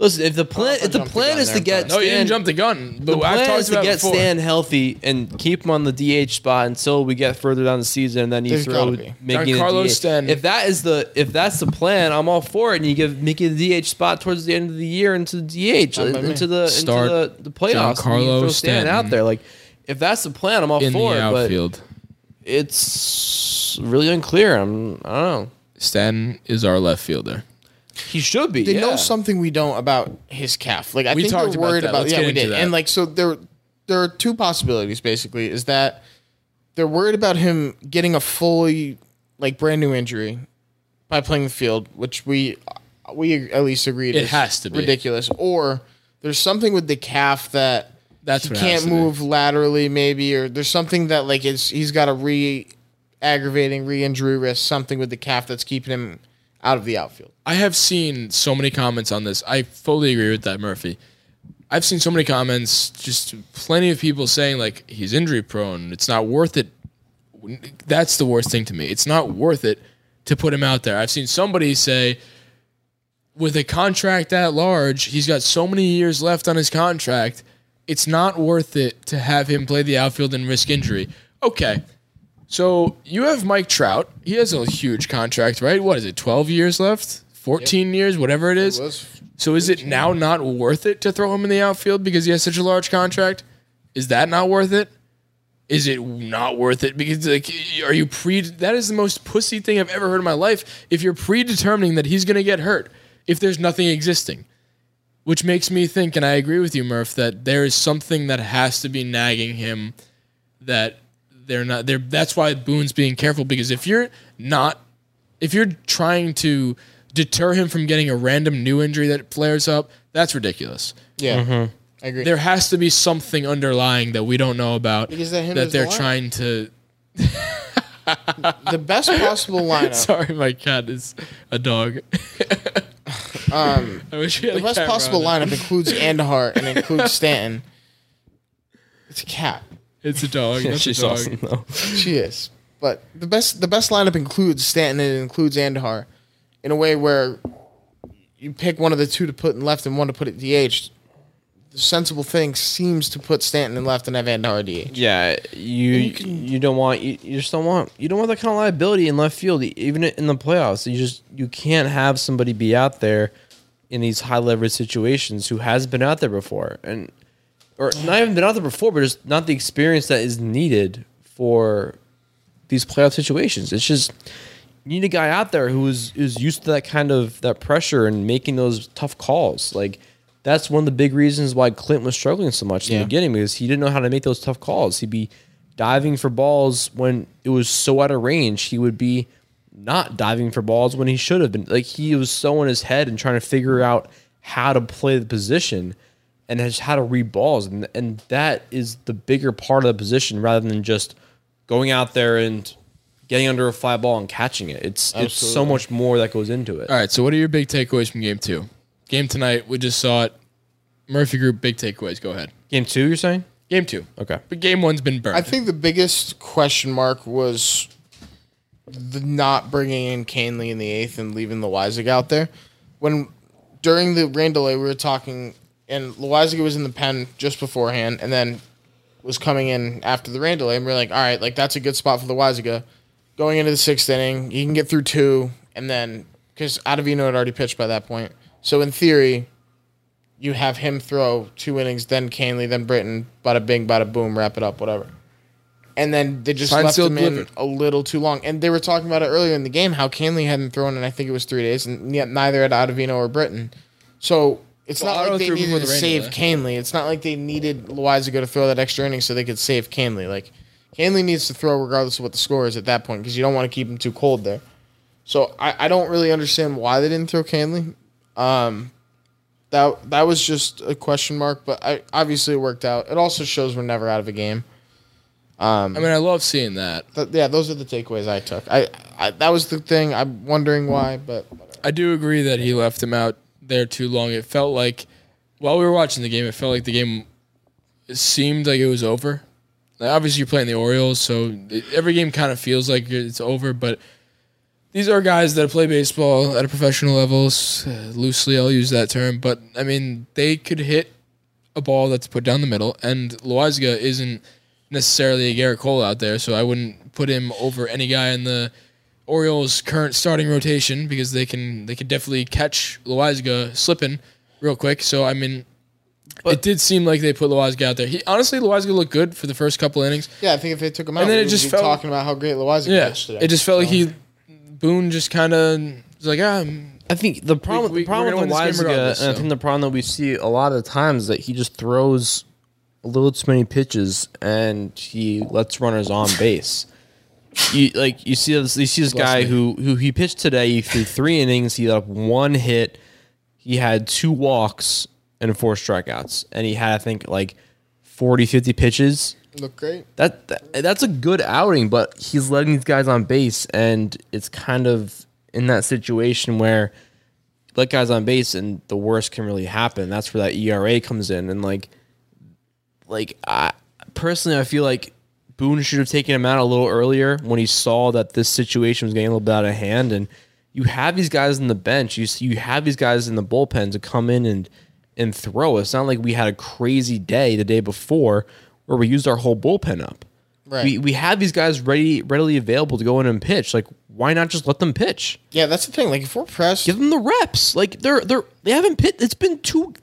Listen, if the plan if the jumped the plan is to get but- No, you didn't Stan, jump the gun. But the I've plan talked is to about it get before. Stan healthy and keep him on the DH spot until we get further down the season, and then you There's throw gotta be. Miggy in the DH. Stanton. If that is the if that's the plan, I'm all for it. And you give Miggy the DH spot towards the end of the year into the DH Fine by me. into the Start into the, the playoffs. and you Giancarlo throw Stan out there. Like if that's the plan, I'm all in the for it. But outfield. it's really unclear. I'm I don't know. Stanton is our left fielder. He should be. They yeah. know something we don't about his calf. Like I We think talked they're about worried about. Let's yeah, we did. that. And like so, there there are two possibilities. Basically, is that they're worried about him getting a fully like brand new injury by playing the field, which we we at least agreed It is has to be. ridiculous. Or there's something with the calf that That's he can't move laterally, maybe, or there's something that like it's he's got a re aggravating re injury risk, something with the calf that's keeping him out of the outfield. I have seen so many comments on this. I fully agree with that, Murphy. I've seen so many comments, just plenty of people saying like he's injury prone. It's not worth it. That's the worst thing to me. It's not worth it to put him out there. I've seen somebody say with a contract that large, he's got so many years left on his contract. It's not worth it to have him play the outfield and risk injury. Okay. So you have Mike Trout. He has a huge contract, right? What is it? 12 years left? 14 years, whatever it is. So is it now not worth it to throw him in the outfield because he has such a large contract? Is that not worth it? Is it not worth it because like are you pre that is the most pussy thing I've ever heard in my life if you're predetermining that he's going to get hurt if there's nothing existing. which makes me think, and I agree with you, Murph, that there is something that has to be nagging him that they're not there. That's why Boone's being careful because if you're not, if you're trying to deter him from getting a random new injury that flares up, that's ridiculous. Yeah, I agree. There has to be something underlying that we don't know about Because that that they're the trying to. the best possible lineup. Sorry, my cat is a dog. Um, I wish the best camera possible on it. lineup includes Andujar and includes Stanton. It's a cat. It's a dog. Yeah, That's she's a dog. awesome though. She is. But the best the best lineup includes Stanton and it includes Andujar in a way where you pick one of the two to put in left and one to put at DH. The sensible thing seems to put Stanton in left and have Andujar DH. Yeah, you you, don't want you, you just don't want you don't want that kind of liability in left field even in the playoffs. You just you can't have somebody be out there in these high leverage situations who has been out there before and or not even been out there before, but just not the experience that is needed for these playoff situations. It's just you need a guy out there who is is used to that kind of that pressure and making those tough calls. Like that's one of the big reasons why Clint was struggling so much in Yeah. the beginning because he didn't know how to make those tough calls. He'd be diving for balls when it was so out of range. He would be not diving for balls when he should have been. Like he was so in his head and trying to figure out how to play the position and just how to read balls. And and that is the bigger part of the position rather than just going out there and getting under a fly ball and catching it. It's it's so much more that goes into it. All right. So, what are your big takeaways from game two? Game tonight, we just saw it. Murphy Group, big takeaways. Go ahead. Game two, you're saying? Game two. Okay. But game one's been burned. I think the biggest question mark was the not bringing in Kahnle in the eighth and leaving the Loaisiga out there. When during the rain delay, we were talking, and Loaisiga was in the pen just beforehand, and then was coming in after the rain delay, and we are like, all right, like that's a good spot for Loaisiga. Going into the sixth inning, he can get through two, and then because Ottavino had already pitched by that point, so in theory, you have him throw two innings, then Kahnle, then Britton, bada bing, bada boom, wrap it up, whatever. And then they just left him in a little too long. And they were talking about it earlier in the game how Kahnle hadn't thrown in I think it was three days, and yet neither had Ottavino or Britton. So it's Well, not like they needed to save delay. Kahnle. It's not like they needed Loaisiga to go to throw that extra inning so they could save Kahnle. Like Kahnle needs to throw regardless of what the score is at that point because you don't want to keep him too cold there. So I, I don't really understand why they didn't throw Kahnle. Um, that that was just a question mark, but I obviously it worked out. It also shows we're never out of a game. I mean, I love seeing that. Th- yeah, those are the takeaways I took. I, I that was the thing. I'm wondering why, but I do agree that he left him out there too long. It felt like, while we were watching the game, it felt like the game it seemed like it was over. Like, obviously, you're playing the Orioles, so it, every game kind of feels like it's over. But these are guys that play baseball at a professional level. loosely, I'll use that term. But I mean, they could hit a ball that's put down the middle, and Loaisiga isn't necessarily a Garrett Cole out there, so I wouldn't put him over any guy in the Orioles' current starting rotation because they can they could definitely catch Loaisiga slipping real quick. So I mean, it did seem like they put Loaisiga out there. He honestly Loaisiga looked good for the first couple innings. yeah, I think if they took him out, And then we it just felt- talking about how great Loaisiga Yeah, pitched today. it just felt like he Boone just kind of was like ah. I'm- I think the problem, we- the problem with gonna win this game Loaisiga, regardless, and I think the problem that we see a lot of the times is that he just throws a little too many pitches and he lets runners on base. You like you see this, you see this Bless guy me. who who he pitched today. He threw three innings. He had one hit. He had two walks and four strikeouts, and he had I think like 40, 50 pitches Look great. that, that that's a good outing, but he's letting these guys on base, and it's kind of in that situation where let guys on base, and the worst can really happen. That's where that ERA comes in, and like, like I personally, I feel like Boone should have taken him out a little earlier when he saw that this situation was getting a little bit out of hand, and you have these guys in the bench, you you have these guys in the bullpen to come in and and throw. It's not like we had a crazy day the day before where we used our whole bullpen up. Right. We we have these guys ready readily available to go in and pitch. Like why not just let them pitch? Yeah, that's the thing. Like if we're pressed, Give them the reps. Like they're they're they haven't pit. It's been two.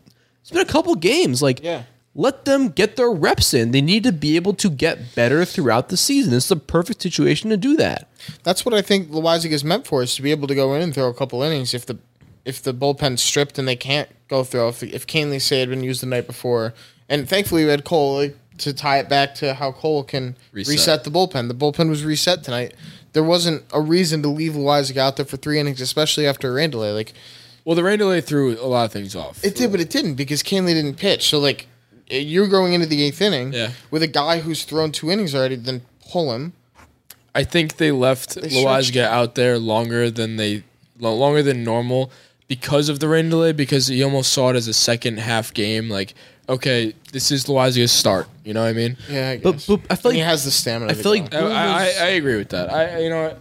It's been a couple games. Like Yeah. Let them get their reps in. They need to be able to get better throughout the season. This is the perfect situation to do that. that's what I think Loaisiga is meant for is to be able to go in and throw a couple innings if the if the bullpen's stripped and they can't go throw, if if Kahnle say had been used the night before, and thankfully we had Cole like, to tie it back to how Cole can Reset. reset. the bullpen. The bullpen was reset tonight. There wasn't a reason to leave Loaisiga out there for three innings, especially after a rain. Like Well, the rain delay threw a lot of things off. it did, but it didn't because Kahnle didn't pitch. So like you're going into the eighth inning Yeah. with a guy who's thrown two innings already, then pull him. I think they left stretched Loaisiga out there longer than they longer than normal because of the rain delay. Because he almost saw it as a second half game. Like, okay, this is Loaisiga's start. You know what I mean? Yeah, I But, guess. but I feel like he has the stamina. I feel like go. I, I, I agree with that. I you know what?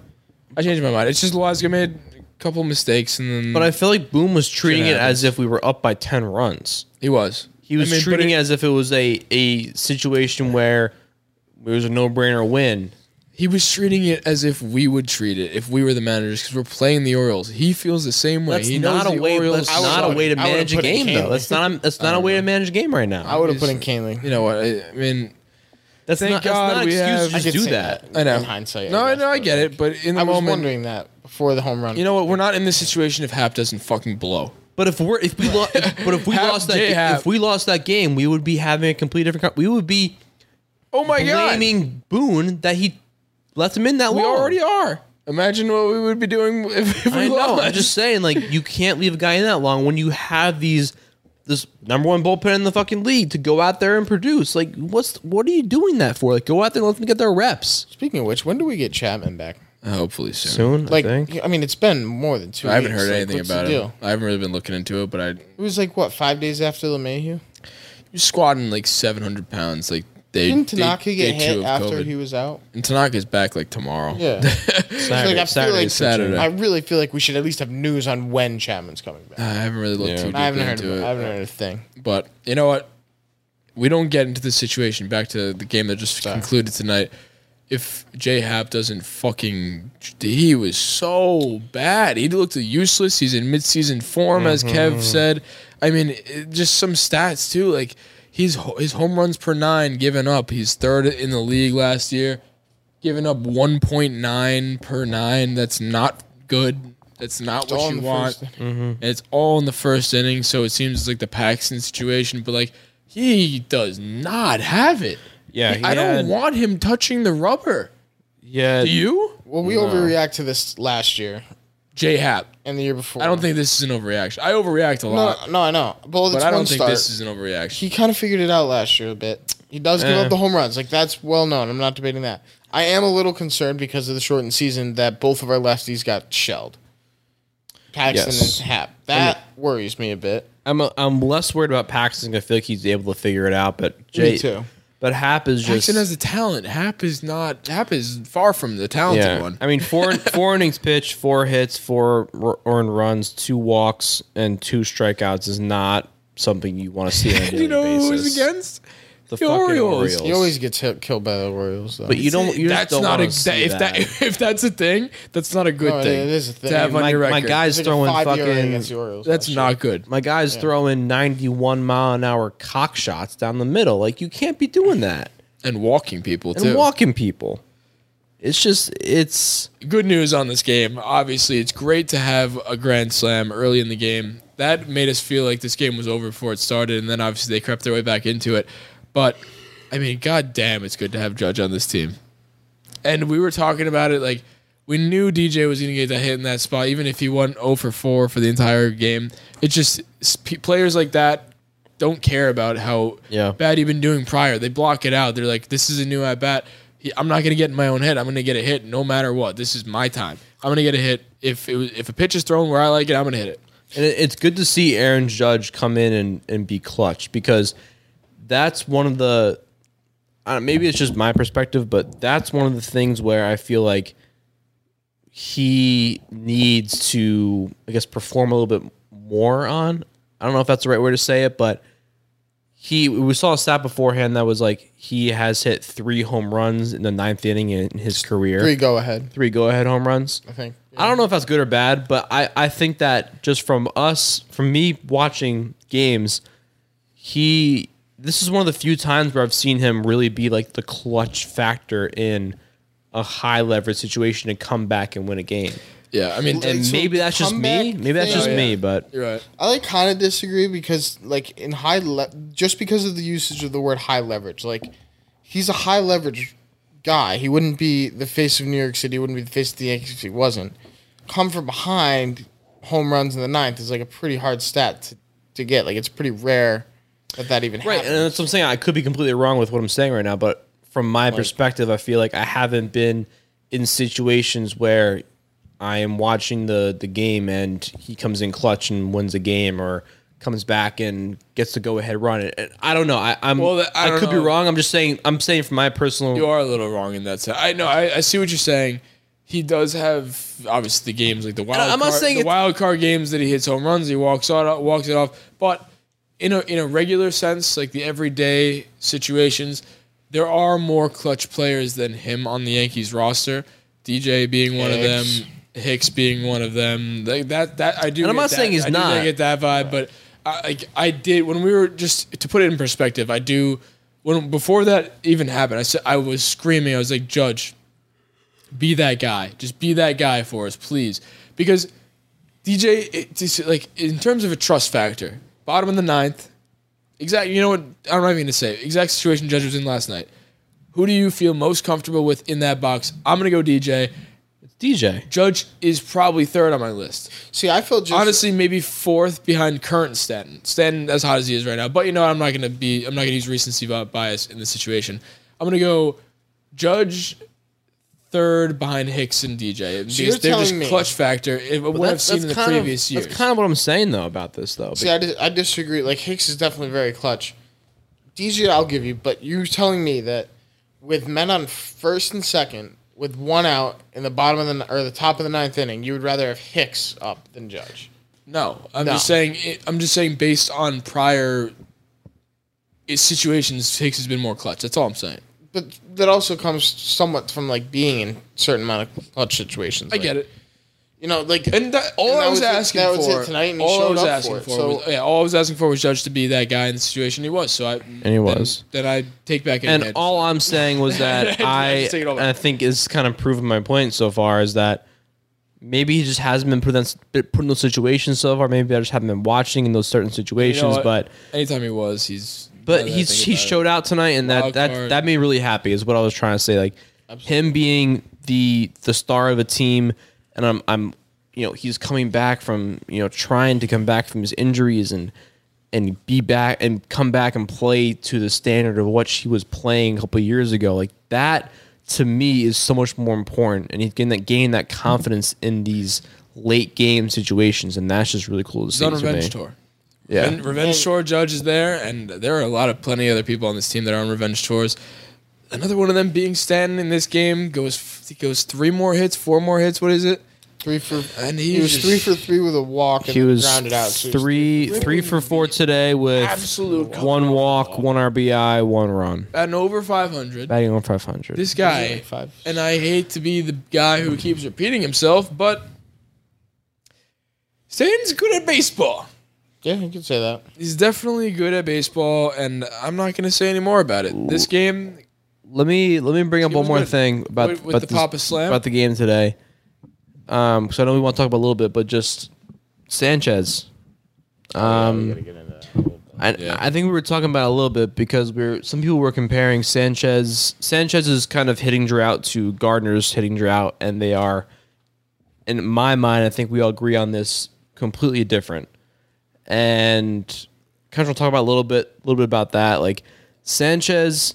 I changed my mind. It's just Loaisiga made a couple mistakes and then But I feel like Boone was treating it as if we were up by ten runs. he was. He was I mean, treating it- it as if it was a a situation where it was a no brainer win. He was treating it as if we would treat it if we were the managers because we're playing the Orioles. He feels the same way. That's he not knows a way. Orioles. That's not a way to manage a game, though. Kahnle. That's not. A, that's not a way to manage a game right now. I would have put in Kahnle. you know what? I, I mean, that's thank not. That's God not we excuse have- to just do say that. I know. In hindsight, no, I guess, know, I but- get it, but in the I was moment, wondering that before the home run. you know what? We're not in this situation if Happ doesn't fucking blow. But if we're if we lo- if, but if we Happ- lost that J ga- if we lost that game, we would be having a complete different. co- We would be Oh my god, blaming Boone that he left him in that long. we long. already are. Imagine what we would be doing if, if we I know. lost. I'm just saying, like, you can't leave a guy in that long when you have these this number one bullpen in the fucking league to go out there and produce. Like, what's what are you doing that for? Like, go out there and let them get their reps Speaking of which, when do we get Chapman back? Hopefully soon. soon. Like, I think. I mean, it's been more than two. I haven't weeks. heard Like, anything what's about the it. deal? I haven't really been looking into it, but I It was like what five days after LeMahieu. you're squatting like 700 pounds. Like they Didn't they- Tanaka day get two hit of after COVID. he was out? And Tanaka's back like tomorrow. Yeah. Like, I feel Saturday, like Saturday. I really feel like we should at least have news on when Chapman's coming back. I haven't really looked Yeah. too deep I haven't heard. into it. I haven't heard a thing. But you know what? We don't get into this situation. Back to the game that just concluded tonight. If J Happ doesn't fucking, he was so bad. He looked useless. He's in midseason form, as Kev said. I mean, it- just some stats too. Like he's his home runs per nine given up. He's third in the league last year, giving up one point nine per nine. That's not good. That's not all what you want. And it's all in the first inning, so it seems like the Paxton situation. But like, he does not have it. Yeah, he I don't want him touching the rubber. Yeah, Do you, Well, we overreact to this last year J Happ? and the year before. I don't think this is an overreaction. I overreact a lot, no, I know. But, it's but I don't think start. this is an overreaction. he kind of figured it out last year a bit. He does give Eh. up the home runs. Like that's well known. I'm not debating that. I am a little concerned because of the shortened season that both of our lefties got shelled. Paxton Yes. and Happ. That worries me a bit. I'm a, I'm less worried about Paxton. I feel like he's able to figure it out. But Jay, too. But Happ is just Paxton has the talent. Happ is not. Happ is far from the talented yeah. one. I mean, four four innings pitched, four hits, four r- earned runs, two walks, and two strikeouts is not something you want to see on a daily you know who was against? The the fucking Orioles. Orioles. He always gets hit, killed by the Orioles. Though. But you don't. You that's don't not wanna a see if that. if that's a thing. That's not a good No, thing. it is a thing. to have on my, your my guy's like throwing fucking. the Orioles That's last not good. My guy's throwing 91 mile an hour cock shots down the middle. Like you can't be doing that And walking people and too. walking people. It's just it's good news on this game. Obviously, it's great to have a grand slam early in the game. That made us feel like this game was over before it started, and then obviously they crept their way back into it. But I mean, god damn, it's good to have Judge on this team. And we were talking about it like we knew DJ was going to get that hit in that spot, even if he went 0 for 4 for the entire game. It's just players like that don't care about how Yeah. bad you've been doing prior. They block it out. They're like, this is a new at bat. I'm not going to get in my own head. I'm going to get a hit no matter what. This is my time. I'm going to get a hit. If it was, if a pitch is thrown where I like it, I'm going to hit it. And it's good to see Aaron Judge come in and, and be clutch because that's one of the don't, maybe it's just my perspective, but that's one of the things where I feel like he needs to, I guess, perform a little bit more on. I don't know if that's the right way to say it, but he we saw a stat beforehand that was like he has hit three home runs in the ninth inning in his career. Three go ahead, three go ahead home runs. I think. I don't know if that's good or bad, but I, I think that just from us, from me watching games, he this is one of the few times where I've seen him really be like the clutch factor in a high leverage situation and come back and win a game. Yeah, I mean, And so maybe that's just me. comeback Maybe that's thing- just Oh, yeah. me, but you're right. I like kind of disagree because like in high le- just because of the usage of the word high leverage, like he's a high leverage guy. He wouldn't be the face of New York City. He wouldn't be the face of the Yankees if he wasn't. Come from behind, home runs in the ninth is like a pretty hard stat to, to get. Like it's pretty rare that that even Right, happens. and that's what I'm saying. I could be completely wrong with what I'm saying right now, but from my perspective, I feel like I haven't been in situations where I am watching the the game and he comes in clutch and wins a game, or comes back and gets to go ahead run it. And I don't know. I, I'm Well, I I, could know. be wrong. I'm just saying. I'm saying from my personal. You are a little wrong in that sense. I know. I, I see what you're saying. He does have obviously the games like the wild. I'm not card, saying the wild card games that he hits home runs. He walks out, walks it off. But in a in a regular sense, like the everyday situations, there are more clutch players than him on the Yankees roster. DJ being one of them, Hicks. Hicks being one of them. Like that that I do. And I'm get not that- saying he's I not. get that vibe, but I like I did when we were just to put it in perspective. I do when before that even happened. I said I was screaming. I was like, Judge, be that guy. Just be that guy for us, please. Because DJ, like in terms of a trust factor, bottom of the ninth, exact. You know what? I'm not even gonna say exact situation Judge was in last night. Who do you feel most comfortable with in that box? I'm gonna go DJ. DJ. Judge is probably third on my list. See, I feel just Honestly, maybe fourth behind current Stanton. Stanton as hot as he is right now. But you know, I'm not gonna be. I'm not gonna use recency bias in this situation. I'm gonna go Judge third behind Hicks and DJ. Because you're they're just telling me- clutch factor. It, what I've seen in the kind previous of, years. That's kind of what I'm saying though about this though. See, I, dis- I disagree. Like Hicks is definitely very clutch. DJ, I'll give you, but you're telling me that with men on first and second, with one out in the bottom of the or the top of the ninth inning, you would rather have Hicks up than Judge. no, I'm No. just saying. Eh, I'm just saying based on prior i- situations, Hicks has been more clutch. That's all I'm saying. But that also comes somewhat from like being in certain amount of clutch situations. I get it. You know, like And that, all And I that was was it- asking that was for, it tonight, and all I was asking for for, so- was, yeah, all I was asking for was Judge to be that guy in the situation he was. So I and he was. Then, I take back any And edge. all I'm saying was that I, Just take it all back. I think is kind of proving my point so far is that maybe he just hasn't been put in, put in those situations so far. Maybe I just haven't been watching in those certain You know situations. but anytime he was, he's but now that I he's he showed out tonight, and that Wild that card. that made me really happy. Is what I was trying to say. Like him being the the star of a team, and I'm I'm you know he's coming back from you know trying to come back from his injuries and and be back and come back and play to the standard of what she was playing a couple of years ago. Like that to me is so much more important, and he's getting that gain that confidence in these late game situations, and that's just really cool to He's see. on to revenge me. tour. Yeah. Reven- revenge tour judge is there, and there are a lot of plenty other people on this team that are on revenge tours. Another one of them being Stanton in this game goes he goes three more hits, four more hits. What is it? three for And he he was just- three for three with a walk and He then was grounded out. So he was three three for four today with Absolute one walk, one RBI, one run, Batting over 500. batting on five hundred. This guy, like five. and I hate to be the guy who keeps repeating himself, but Stanton's good at baseball. Yeah, you can say that. He's definitely good at baseball, and I'm not going to say any more about it. This game, let me let me bring up one more good. thing about, With- with about the this- Papa Slam? about the game today. Um, because I know we want to talk about a little bit, but just Sanchez. Um, I, Yeah. I think we were talking about it a little bit because we are some people were comparing Sanchez Sanchez's kind of hitting drought to Gardner's hitting drought, and they are, in my mind, I think we all agree on this completely different. And kind of want to talk about a little bit, a little bit about that. Like Sanchez,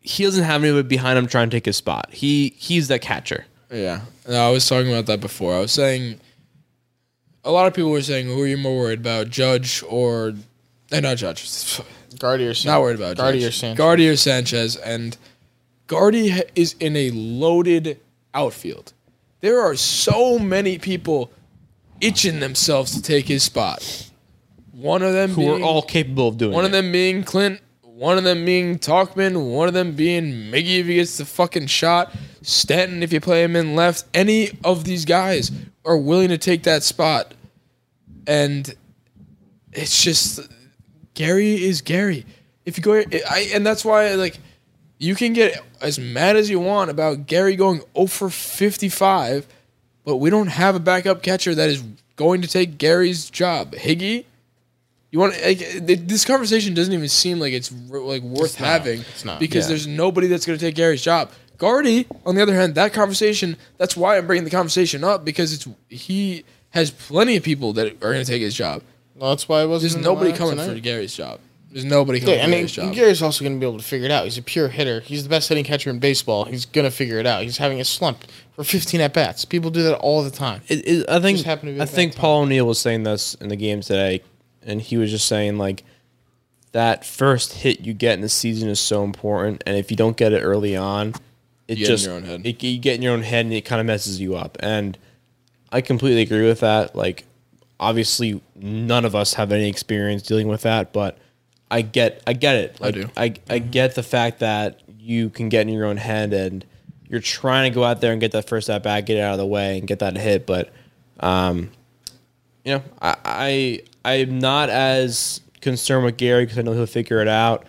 he doesn't have anybody behind him trying to take his spot. He he's that catcher. yeah. No, I was talking about that before. I was saying a lot of people were saying, who are you more worried about, Judge or. Eh, not Judge. Guardy or San- Not worried about Guardy Judge. or Sanchez. Guardy or Sanchez. And Guardy is in a loaded outfield. There are so many people itching themselves to take his spot. One of them Who being, are all capable of doing one it. of them being Clint, one of them being Tauchman, one of them being Miggy if he gets the fucking shot, Stanton if you play him in left. Any of these guys are willing to take that spot. And it's just Gary is Gary. If you go, I and that's why like you can get as mad as you want about Gary going 0 for 55 but we don't have a backup catcher that is going to take Gary's job. Higgy, you want like, this conversation doesn't even seem like it's like worth not. having It's not. because Yeah. there's nobody that's going to take Gary's job. Guardy, on the other hand, that conversation. That's why I'm bringing the conversation up because it's he has plenty of people that are going to take his job. Well, that's why I wasn't. There's the nobody coming tonight. for Gary's job. There's nobody coming Yeah, for I mean, Gary's job. Gary's also going to be able to figure it out. He's a pure hitter. He's the best hitting catcher in baseball. He's going to figure it out. He's having a slump for 15 at bats. People do that all the time. It, it, I think Just to be I think. Paul O'Neill was saying this in the game today, and he was just saying like that first hit you get in the season is so important, and if you don't get it early on, it You get in just your own head. It, you get in your own head, and it kind of messes you up. And I completely agree with that. Like, obviously, none of us have any experience dealing with that, but I get I get it. Like, do. I I get the fact that you can get in your own head and you're trying to go out there and get that first at bat, get it out of the way, and get that hit. But um, you know, I, I I'm not as concerned with Gary because I know he'll figure it out,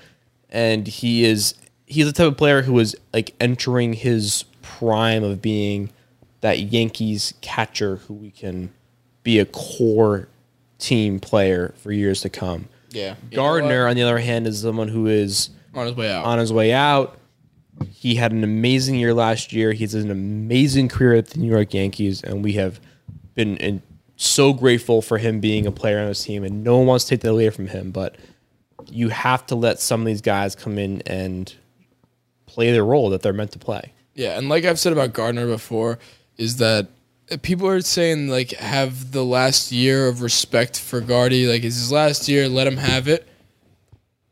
and he is he's the type of player who is like entering his prime of being that Yankees catcher who we can be a core team player for years to come. Yeah. Gardner, on the other hand, is someone who is on his way out. on his way out. He had an amazing year last year. He's an amazing career at the New York Yankees, and we have been in, so grateful for him being a player on this team. And no one wants to take that away from him, but you have to let some of these guys come in and play their role that they're meant to play. Yeah, and like I've said about Gardner before, is that people are saying like have the last year of respect for Gardy. Like it's his last year, let him have it.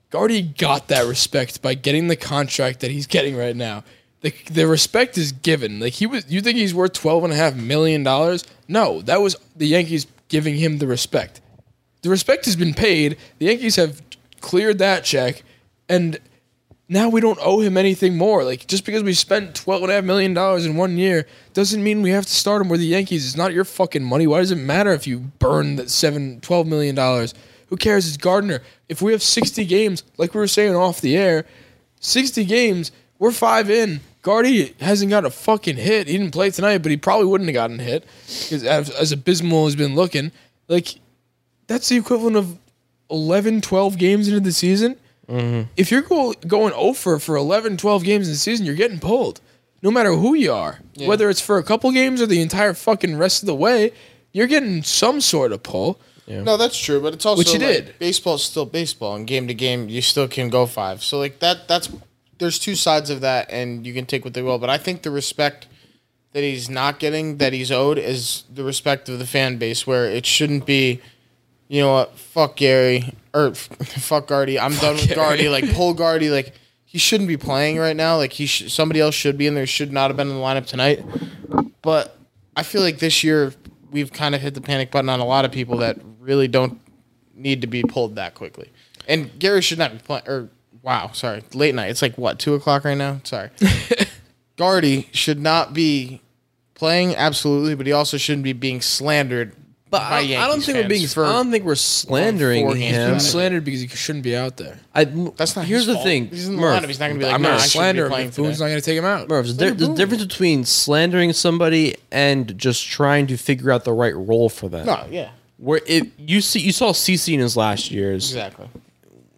Gardy got that respect by getting the contract that he's getting right now. The, the respect is given. Like he was you think he's worth twelve and a half million dollars? No, that was the Yankees giving him the respect. The respect has been paid. The Yankees have cleared that check and now we don't owe him anything more. Like just because we spent twelve and a half million dollars in one year doesn't mean we have to start him with the Yankees. It's not your fucking money. Why does it matter if you burn that seven, twelve million dollars? Who cares? It's Gardner. If we have sixty games, like we were saying off the air, sixty games, we're five in. Gardy hasn't got a fucking hit. He didn't play tonight, but he probably wouldn't have gotten hit because as, abysmal as as been looking, like that's the equivalent of 11, 12 games into the season. Mm-hmm. If you're go, going over for 11, 12 games in the season, you're getting pulled. No matter who you are, whether it's for a couple games or the entire fucking rest of the way, you're getting some sort of pull. No, that's true, but it's also Which you like, did. Baseball's still baseball, and game to game, you still can go five. So like that, that's there's two sides of that, and you can take what they will. But I think the respect that he's not getting, that he's owed, is the respect of the fan base, where it shouldn't be, you know what, fuck Gary or fuck Guardy. I'm done with Guardy. Like pull Guardy. Like he shouldn't be playing right now. Like he sh- somebody else should be in there. Should not have been in the lineup tonight. But I feel like this year we've kind of hit the panic button on a lot of people that really don't need to be pulled that quickly. And Gary should not be playing. Or wow, sorry, late night. It's like what two o'clock right now. Sorry, Guardy should not be playing absolutely, but he also shouldn't be being slandered. But I, I don't think we're being. for- I don't think we're slandering four him. back. He's slandered because he shouldn't be out there. I, That's not Here's his the fault. thing, He's in the Murph. lineup. He's not going to be like, I'm no, not I shouldn't be slandering him playing Boone's not going to take him out. Murph, the, the difference between slandering somebody and just trying to figure out the right role for them. No, yeah, Where if you see, you saw CC in his last years. exactly.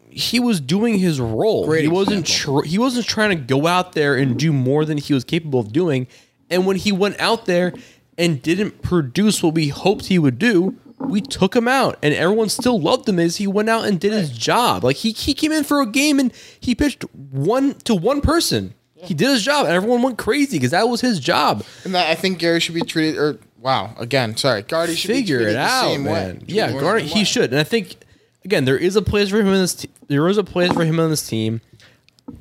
He was doing his role. Great he wasn't. Tr- he wasn't trying to go out there and do more than he was capable of doing. And when he went out there and didn't produce what we hoped he would do, we took him out, and everyone still loved him as he went out and did his job. Like he he came in for a game and he pitched one to one person. He did his job, and everyone went crazy because that was his job. And that, I think Gary should be treated. Or wow, again, sorry, Gardy should figure be treated it the out, same man. way. Yeah, Treated Garner, the same he way. should, and I think again there is a place for him in this. Te- there is a place for him on this team.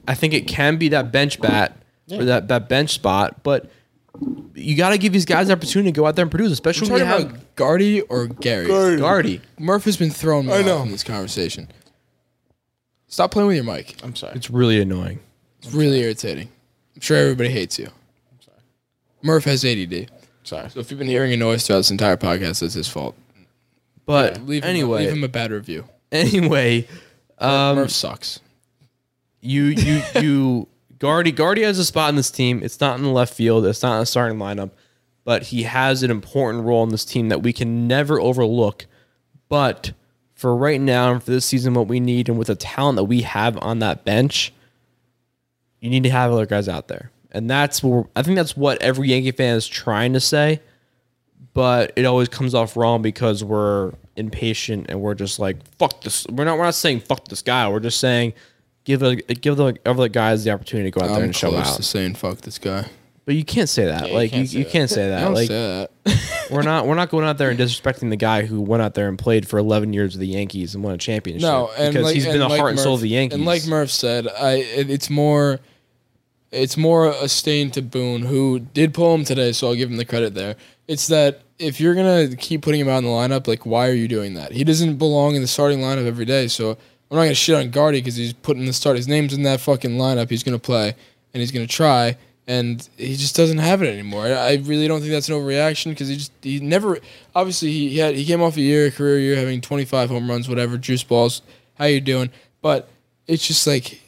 I think it can be that bench bat or that that bench spot, but you got to give these guys the opportunity to go out there and produce, especially We're when you talking have about Gardy or Gary. Gardy. Murph has been thrown me I know. in this conversation. Stop playing with your mic. I'm sorry. It's really annoying. It's really irritating. I'm sure everybody hates you. I'm sorry. Murph has ADD. Sorry. So if you've been hearing a noise throughout this entire podcast, it's his fault. But Leave him, anyway, leave him a bad review. anyway, um, Murph sucks. you you you Guardy Guardy has a spot in this team. It's not in the left field. It's not in the starting lineup. but he has an important role in this team that we can never overlook. But for right now and for this season, what we need and with the talent that we have on that bench, you need to have other guys out there. And that's what I think that's what every Yankee fan is trying to say, but it always comes off wrong because we're impatient and we're just like fuck this. We're not we're not saying fuck this guy. We're just saying give the give the other guys the opportunity to go out there I'm and show close out. to saying fuck this guy. But you can't say that. you like can't you, say you that. can't say that. Don't like say that. we're not we're not going out there and disrespecting the guy who went out there and played for 11 years with the Yankees and won a championship. No, and because like, he's been the like heart and soul of the Yankees. And like Murph said, I it, it's more, it's more a stain to Boone, who did pull him today, so I'll give him the credit there. It's that if you're gonna keep putting him out in the lineup, like why are you doing that? He doesn't belong in the starting lineup every day, so I'm not gonna shit on Gardy because he's putting the start. His name's in that fucking lineup. He's gonna play and he's gonna try. And he just doesn't have it anymore. I I really don't think that's an overreaction because he just he never obviously he, he had he came off a year a career year having 25 home runs whatever juice balls how you doing but it's just like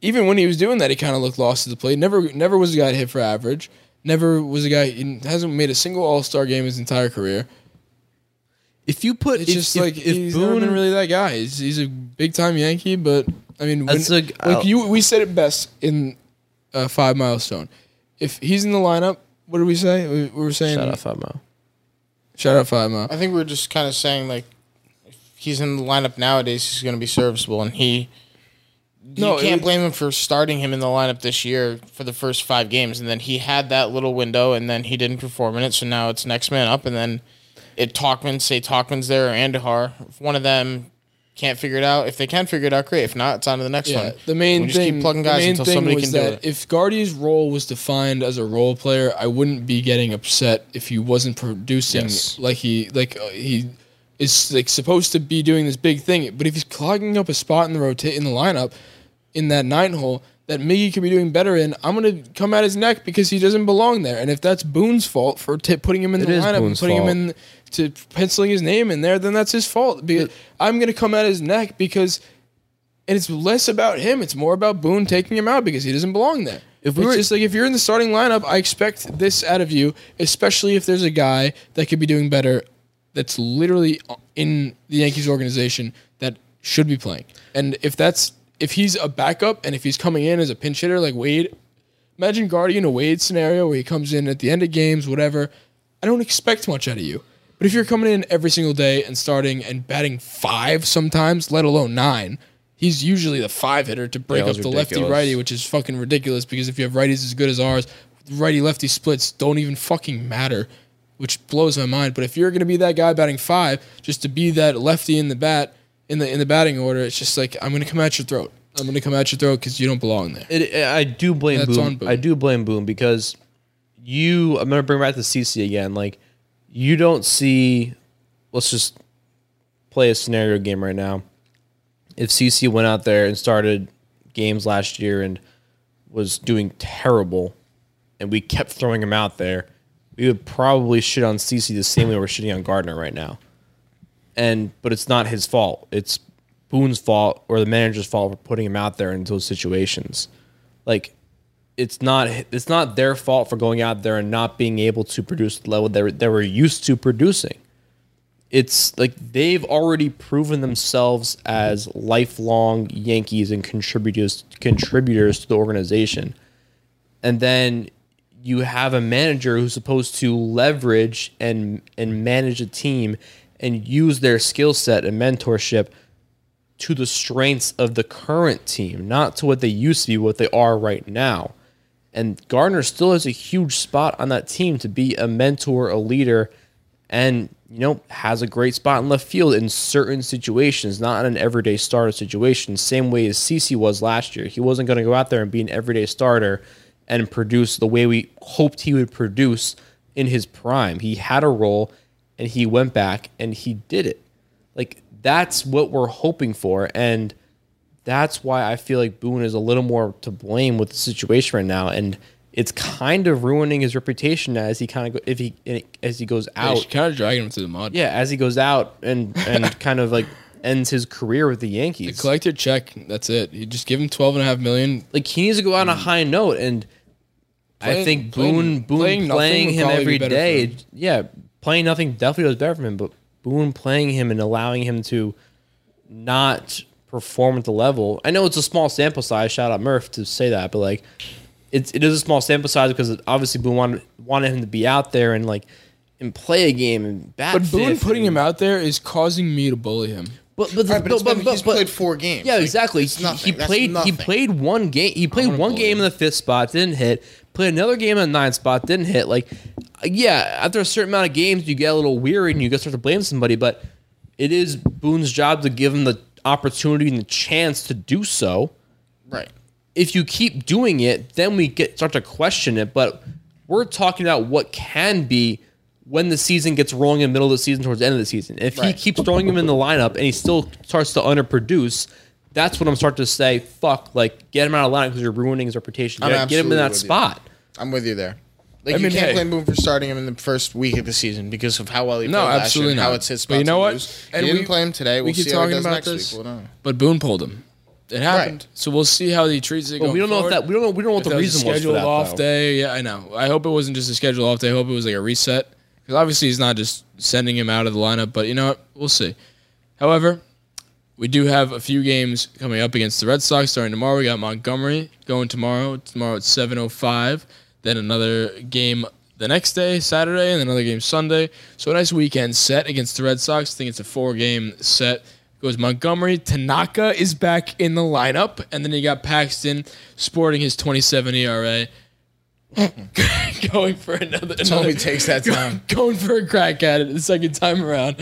even when he was doing that he kind of looked lost to the plate never never was a guy to hit for average never was a guy he hasn't made a single All Star game his entire career if you put it's if, just if- like if he's never Boone been really that guy he's, he's a big time Yankee but I mean when, That's a- like you we said it best in uh, five milestone if he's in the lineup what did we say we, we were saying Shout out Five Mile. shout out five mile I think we're just kind of saying like, if he's in the lineup nowadays, he's going to be serviceable, and he. No, you it can't would- blame him for starting him in the lineup this year for the first five games, and then he had that little window, and then he didn't perform in it. So now it's next man up, and then it Tauchman say Tauchman's there or Andujar. If one of them can't figure it out, if they can figure it out, great. If not, it's on to the next Yeah, one. the main we just thing. keep plugging the guys main until thing somebody was can do that it. if Gardy's role was defined as a role player, I wouldn't be getting upset if he wasn't producing Yes. like he like uh, he is like supposed to be doing this big thing. But if he's clogging up a spot in the rotate in the lineup in that nine hole that Miggy could be doing better in, I'm gonna come at his neck because he doesn't belong there. And if that's Boone's fault for t- putting him in It the is lineup and Boone's putting fault. him in to penciling his name in there, then that's his fault. Because I'm gonna come at his neck because and it's less about him. It's more about Boone taking him out because he doesn't belong there. If we it's were- just like if you're in the starting lineup, I expect this out of you, especially if there's a guy that could be doing better. That's literally in the Yankees organization that should be playing. And if that's if he's a backup and if he's coming in as a pinch hitter like Wade, imagine Gardy in a Wade scenario where he comes in at the end of games, whatever. I don't expect much out of you. But if you're coming in every single day and starting and batting five sometimes, let alone nine, he's usually the five hitter to break Yeah, it up was the lefty ridiculous. righty, which is fucking ridiculous because if you have righties as good as ours, righty lefty splits don't even fucking matter, which blows my mind. But if you're gonna be that guy batting five, just to be that lefty in the bat in the in the batting order, it's just like I'm gonna come at your throat. I'm gonna come at your throat because you don't belong there. It, I do blame That's on Boone. I do blame Boone because you. I'm gonna bring back the CC again. Like you don't see. Let's just play a scenario game right now. If CC went out there and started games last year and was doing terrible, and we kept throwing him out there, we would probably shit on CC the same way we're shitting on Gardner right now. And but it's not his fault. It's Boone's fault or the manager's fault for putting him out there in those situations. Like it's not it's not their fault for going out there and not being able to produce the level they were, they were used to producing. It's like they've already proven themselves as lifelong Yankees and contributors contributors to the organization. And then you have a manager who's supposed to leverage and and manage a team and use their skill set and mentorship to the strengths of the current team, not to what they used to be, what they are right now. And Gardner still has a huge spot on that team to be a mentor, a leader, and you know has a great spot in left field in certain situations, not in an everyday starter situation. Same way as CC was last year. He wasn't going to go out there and be an everyday starter and produce the way we hoped he would produce in his prime. He had a role, and he went back and he did it. Like that's what we're hoping for, and that's why I feel like Boone is a little more to blame with the situation right now, and it's kind of ruining his reputation as he kind of go, if he as he goes out. kind of dragging him through the mud. Yeah, as he goes out and and kind of like ends his career with the Yankees. Collect your check. That's it. You just give him twelve and a half million. Like he needs to go out on a mm. high note, and I Playing- think playing- Boone Boone playing playing, him be every for day. him. Yeah, playing nothing definitely was better for him. But Boone playing him and allowing him to not perform at the level. I know it's a small sample size. Shout out Murph to say that, but like it's it is a small sample size because obviously Boone wanted wanted him to be out there and like and play a game and bat. But Boone putting and- him out there is causing me to bully him. But but, Right, but, it's but, been- but- he's but- played four games. Yeah, Like, exactly. it's He- He played. He played one game. He played one game him. in the fifth spot, didn't hit. Played another game in the ninth spot, didn't hit. Like, yeah, after a certain amount of games, you get a little weary and you get start to blame somebody. But it is Boone's job to give him the opportunity and the chance to do so. Right. If you keep doing it, then we get start to question it. But we're talking about what can be when the season gets rolling in the middle of the season towards the end of the season. If he keeps throwing him in the lineup and he still starts to underproduce, that's when I'm starting to say, fuck, like get him out of line because you're ruining his reputation. Get, get him in that with you. spot. I'm with you there. Like I you mean, can't hey. blame Boone for starting him in the first week of the season because of how well he No, played last absolutely year and how not. it's his But spot you know what? lose. And he we- didn't play him today. we We'll keep see how he talking does about next this. week. We'll. But Boone pulled him. It happened. Right. So we'll see how he treats it. But we don't know if that we don't know we don't know what If the that was a reason was for scheduled that. off though. day. Yeah, I know. I hope it wasn't just a scheduled off day. I hope it was like a reset. Because obviously he's not just sending him out of the lineup. But you know what? We'll see. However, we do have a few games coming up against the Red Sox starting tomorrow. We got Montgomery going tomorrow. Tomorrow at 7.05. Then another game the next day, Saturday, and another game Sunday. So a nice weekend set against the Red Sox. I think it's a four-game set. Goes Montgomery. Tanaka is back in the lineup. And then you got Paxton sporting his 27 ERA. going for another. Tony another takes that time. going for a crack at it the second time around.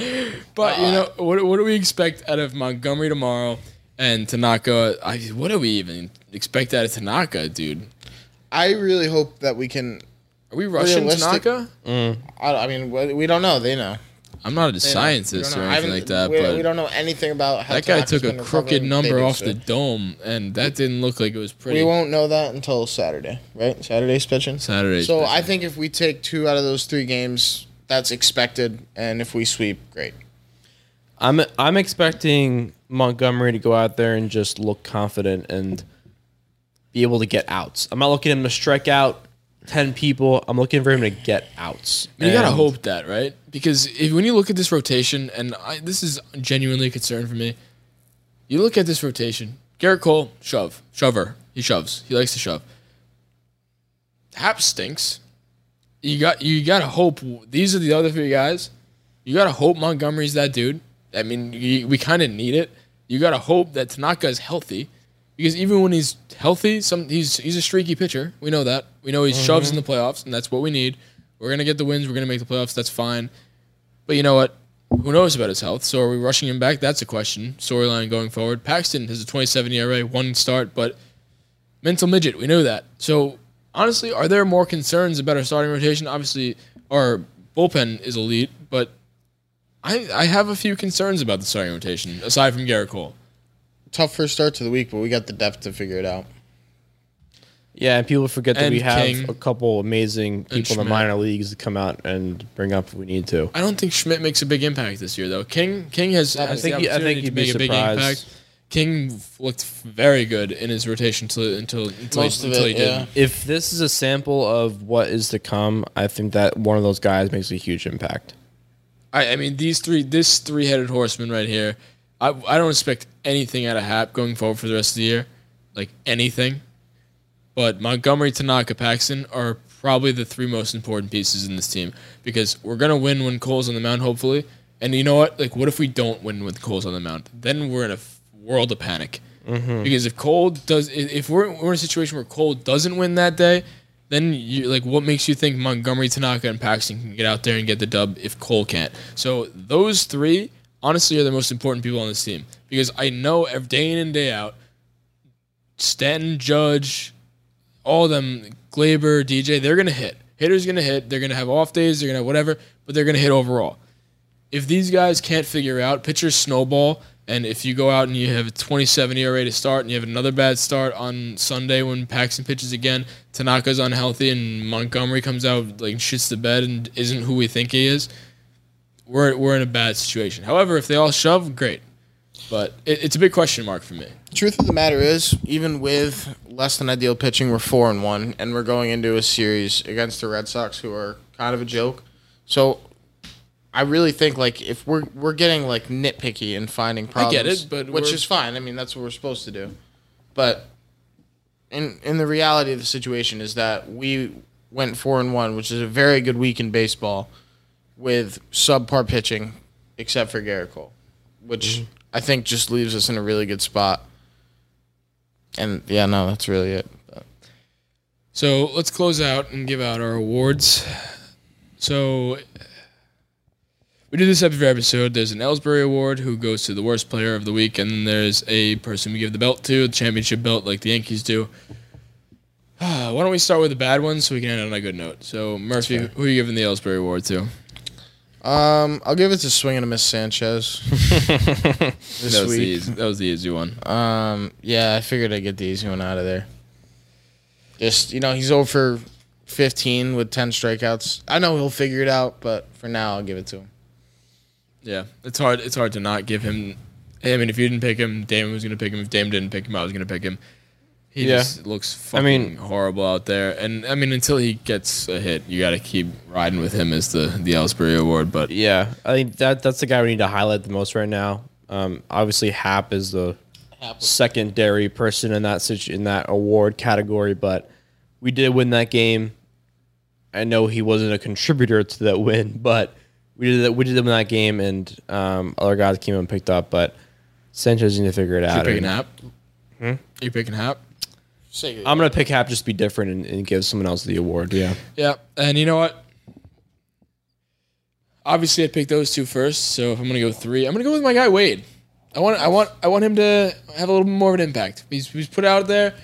But you uh, know, what, what do we expect out of Montgomery tomorrow and Tanaka? I, what do we even expect out of Tanaka, dude? I really hope that we can. Are we rushing Realistic- Tanaka? Mm. I, I mean, we we don't know. They know. I'm not a They know. scientist We or don't know. I anything like haven't- that, we, but we don't know anything about how that guy Tanaka's took a been crooked recovering. number They do, off so. the dome, and that didn't look like it was pretty. We won't know that until Saturday, right? Saturday's pitching. Saturday's So pitching. I think if we take two out of those three games, that's expected, and if we sweep, great. I'm I'm expecting Montgomery to go out there and just look confident and be able to get outs. I'm not looking at him to strike out ten people. I'm looking for him to get outs. You gotta hope that, right? Because if when you look at this rotation, and I, this is genuinely a concern for me, you look at this rotation. Garrett Cole, shove, shover. He shoves. He likes to shove. Happ stinks. You got you gotta hope these are the other three guys. You gotta hope Montgomery's that dude. I mean, you, we kind of need it. You gotta hope that Tanaka is healthy, because even when he's healthy, some he's he's a streaky pitcher. We know that. We know he mm-hmm. shoves in the playoffs, and that's what we need. We're gonna get the wins. We're gonna make the playoffs. That's fine. But you know what? Who knows about his health? So are we rushing him back? That's a question. Storyline going forward. Paxton has a 27 ERA, one start, but mental midget. We know that. So honestly, are there more concerns about our starting rotation? Obviously, our bullpen is elite, but I I have a few concerns about the starting rotation aside from Garrett Cole. Tough first start to the week, but we got the depth to figure it out. Yeah, and people forget that And we have King. a couple amazing people in the Schmidt. minor leagues to come out and bring up if we need to. I don't think Schmidt makes a big impact this year, though. King King has, has think the he- I think opportunity he'd to be make a big surprised. impact. King looked very good in his rotation until until until, Most he, of until it, he didn't. If this is a sample of what is to come, I think that one of those guys makes a huge impact. I, I mean, these three, this three-headed horseman right here, I, I don't expect anything out of Happ going forward for the rest of the year, like anything. But Montgomery, Tanaka, Paxton are probably the three most important pieces in this team because we're gonna win when Cole's on the mound, hopefully. And you know what? Like, what if we don't win with Cole's on the mound? Then we're in a world of panic. Mm-hmm. Because if Cole does, if we're, we're in a situation where Cole doesn't win that day, then you like what makes you think Montgomery, Tanaka, and Paxton can get out there and get the dub if Cole can't? So those three, honestly, are the most important people on this team because I know day in and day out, Stanton, Judge, all of them, Gleyber, DJ, they're gonna hit. Hitters gonna hit. They're gonna have off days. They're gonna have whatever, but they're gonna hit overall. If these guys can't figure out pitchers snowball, and if you go out and you have a 27 ERA to start, and you have another bad start on Sunday when Paxton pitches again, Tanaka's unhealthy, and Montgomery comes out like shits the bed and isn't who we think he is, we're we're in a bad situation. However, if they all shove, great, but it, it's a big question mark for me. Truth of the matter is, even with less than ideal pitching. We're four and one, and we're going into a series against the Red Sox, who are kind of a joke. So, I really think like if we're we're getting like nitpicky and finding problems, I get it, but which is fine. I mean, that's what we're supposed to do. But in in the reality of the situation is that we went four and one, which is a very good week in baseball, with subpar pitching, except for Garrett Cole, which mm-hmm. I think just leaves us in a really good spot. And yeah, no, that's really it. So let's close out and give out our awards. So we do this every episode. There's an Ellsbury Award who goes to the worst player of the week, and then there's a person we give the belt to, the championship belt, like the Yankees do. Why don't we start with the bad ones so we can end on a good note? So Murphy, who are you giving the Ellsbury Award to? Um, I'll give it to swing and a miss Sanchez. this That was, the easy, that was the easy one. Um, yeah, I figured I'd get the easy one out of there. Just you know, he's over fifteen with ten strikeouts. I know he'll figure it out, but for now, I'll give it to him. Yeah, it's hard. It's hard to not give him. I mean, if you didn't pick him, Damon was gonna pick him. If Damon didn't pick him, I was gonna pick him. He Yeah. just looks fucking mean- horrible out there. And I mean, until he gets a hit, you got to keep riding with him as the the Ellsbury Award. But Yeah, I think that that's the guy we need to highlight the most right now. Um, obviously, Happ is the secondary person in that situ- in that award category, but we did win that game. I know he wasn't a contributor to that win, but we did that. We did win that game, and um, other guys came and picked up. But Sanchez need to figure it out. you out. picking and Happ? You picking Happ? Say I'm gonna pick Happ just to be different and, and give someone else the award. Yeah, Yeah. And you know what? Obviously, I picked those two first. So if I'm gonna go three, I'm gonna go with my guy Wade. I want, I want, I want him to have a little bit more of an impact. He's, he's put out there,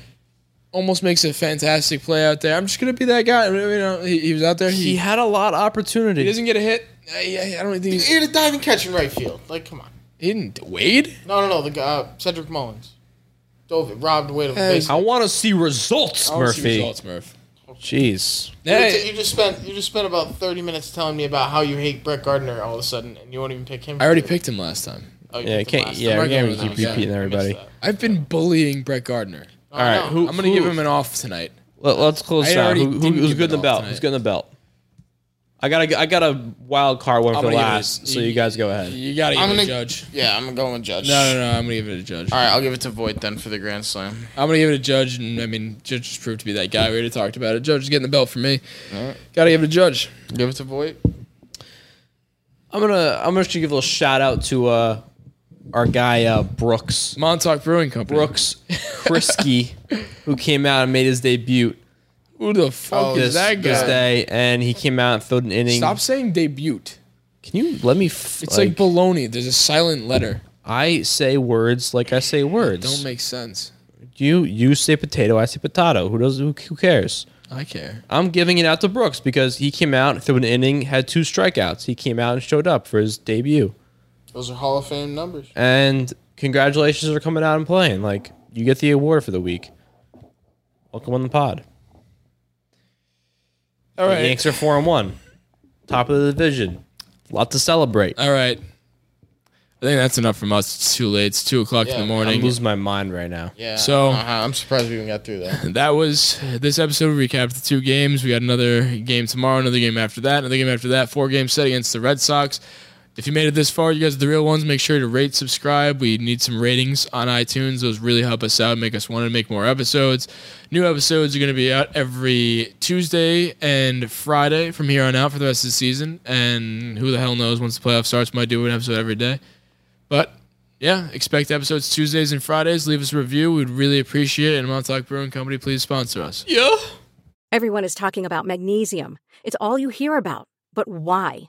almost makes a fantastic play out there. I'm just gonna be that guy. You know, he, he was out there. He, he had a lot of opportunity. he doesn't get a hit. I, I I don't think he's, He had a diving catch in right field. Like, come on. he didn't. Wade? No, no, no. The guy, uh, Cedric Mullins, dove it, robbed Wade of a Hey. I want to see results, I wanna see Murphy. Results, Murph. Jeez. Hey, You just spent you just spent about thirty minutes telling me about how you hate Brett Gardner all of a sudden, and you won't even pick him. I already for- picked him last time. Oh, Yeah, picked him can't. last Yeah. I'm we can't going keep repeating I everybody. I've been bullying Brett Gardner. I All know. who, I'm gonna who- give him an off tonight. Let, us close I out. Who, who, who's give good in the off belt? tonight. Who's good in the belt? I got a, I got a wild card one I'm for gonna give it- last, so you guys go ahead. You gotta give I'm it gonna a judge. Yeah, I'm going to go with Judge. No, no, no. I'm gonna give it to judge. All right, I'll give it to Voigt then for the Grand Slam. I'm gonna give it to judge, and I mean, Judge just proved to be that guy. We already talked about it. Judge is getting the belt for me. Alright. Gotta give it to judge. Give it to Voigt. I'm gonna I'm gonna give a little shout out to uh, our guy uh, Brooks Montauk Brewing Company. Brooks Kriske, who came out and made his debut Who the fuck Oh, is this, that this guy? day, and he came out and filled an inning. Stop saying debut. Can you let me? F- It's like, baloney. There's a silent letter. I say words like I say words. Don't make sense. you you say potato, I say potato. Who does who, who cares? I care. I'm giving it out to Brooks because he came out through an inning, had two strikeouts. He came out and showed up for his debut. Those are Hall of Fame numbers. And congratulations for coming out and playing. Like you get the award for the week. Welcome on the pod. All The right. Yanks are four and one, top of the division. A lot to celebrate. All right. I think that's enough from us. It's too late. It's two o'clock Yeah, in the I'm I'm losing my mind right now. Yeah. So- uh I'm surprised we even got through that. that was this episode. We recapped the two games. We got another game tomorrow, another game after that, another game after that. Four games set against the Red Sox. If you made it this far, you guys are the real ones. Make sure to rate, subscribe. We need some ratings on iTunes. Those really help us out, make us want to make more episodes. New episodes are going to be out every Tuesday and Friday from here on out for the rest of the season. And who the hell knows? Once the playoff starts, might do an episode every day. But yeah, expect episodes Tuesdays and Fridays. Leave us a review. We'd really appreciate it. And Montauk Brewing Company, please sponsor us. Yeah. Everyone is talking about magnesium. It's all you hear about. But why?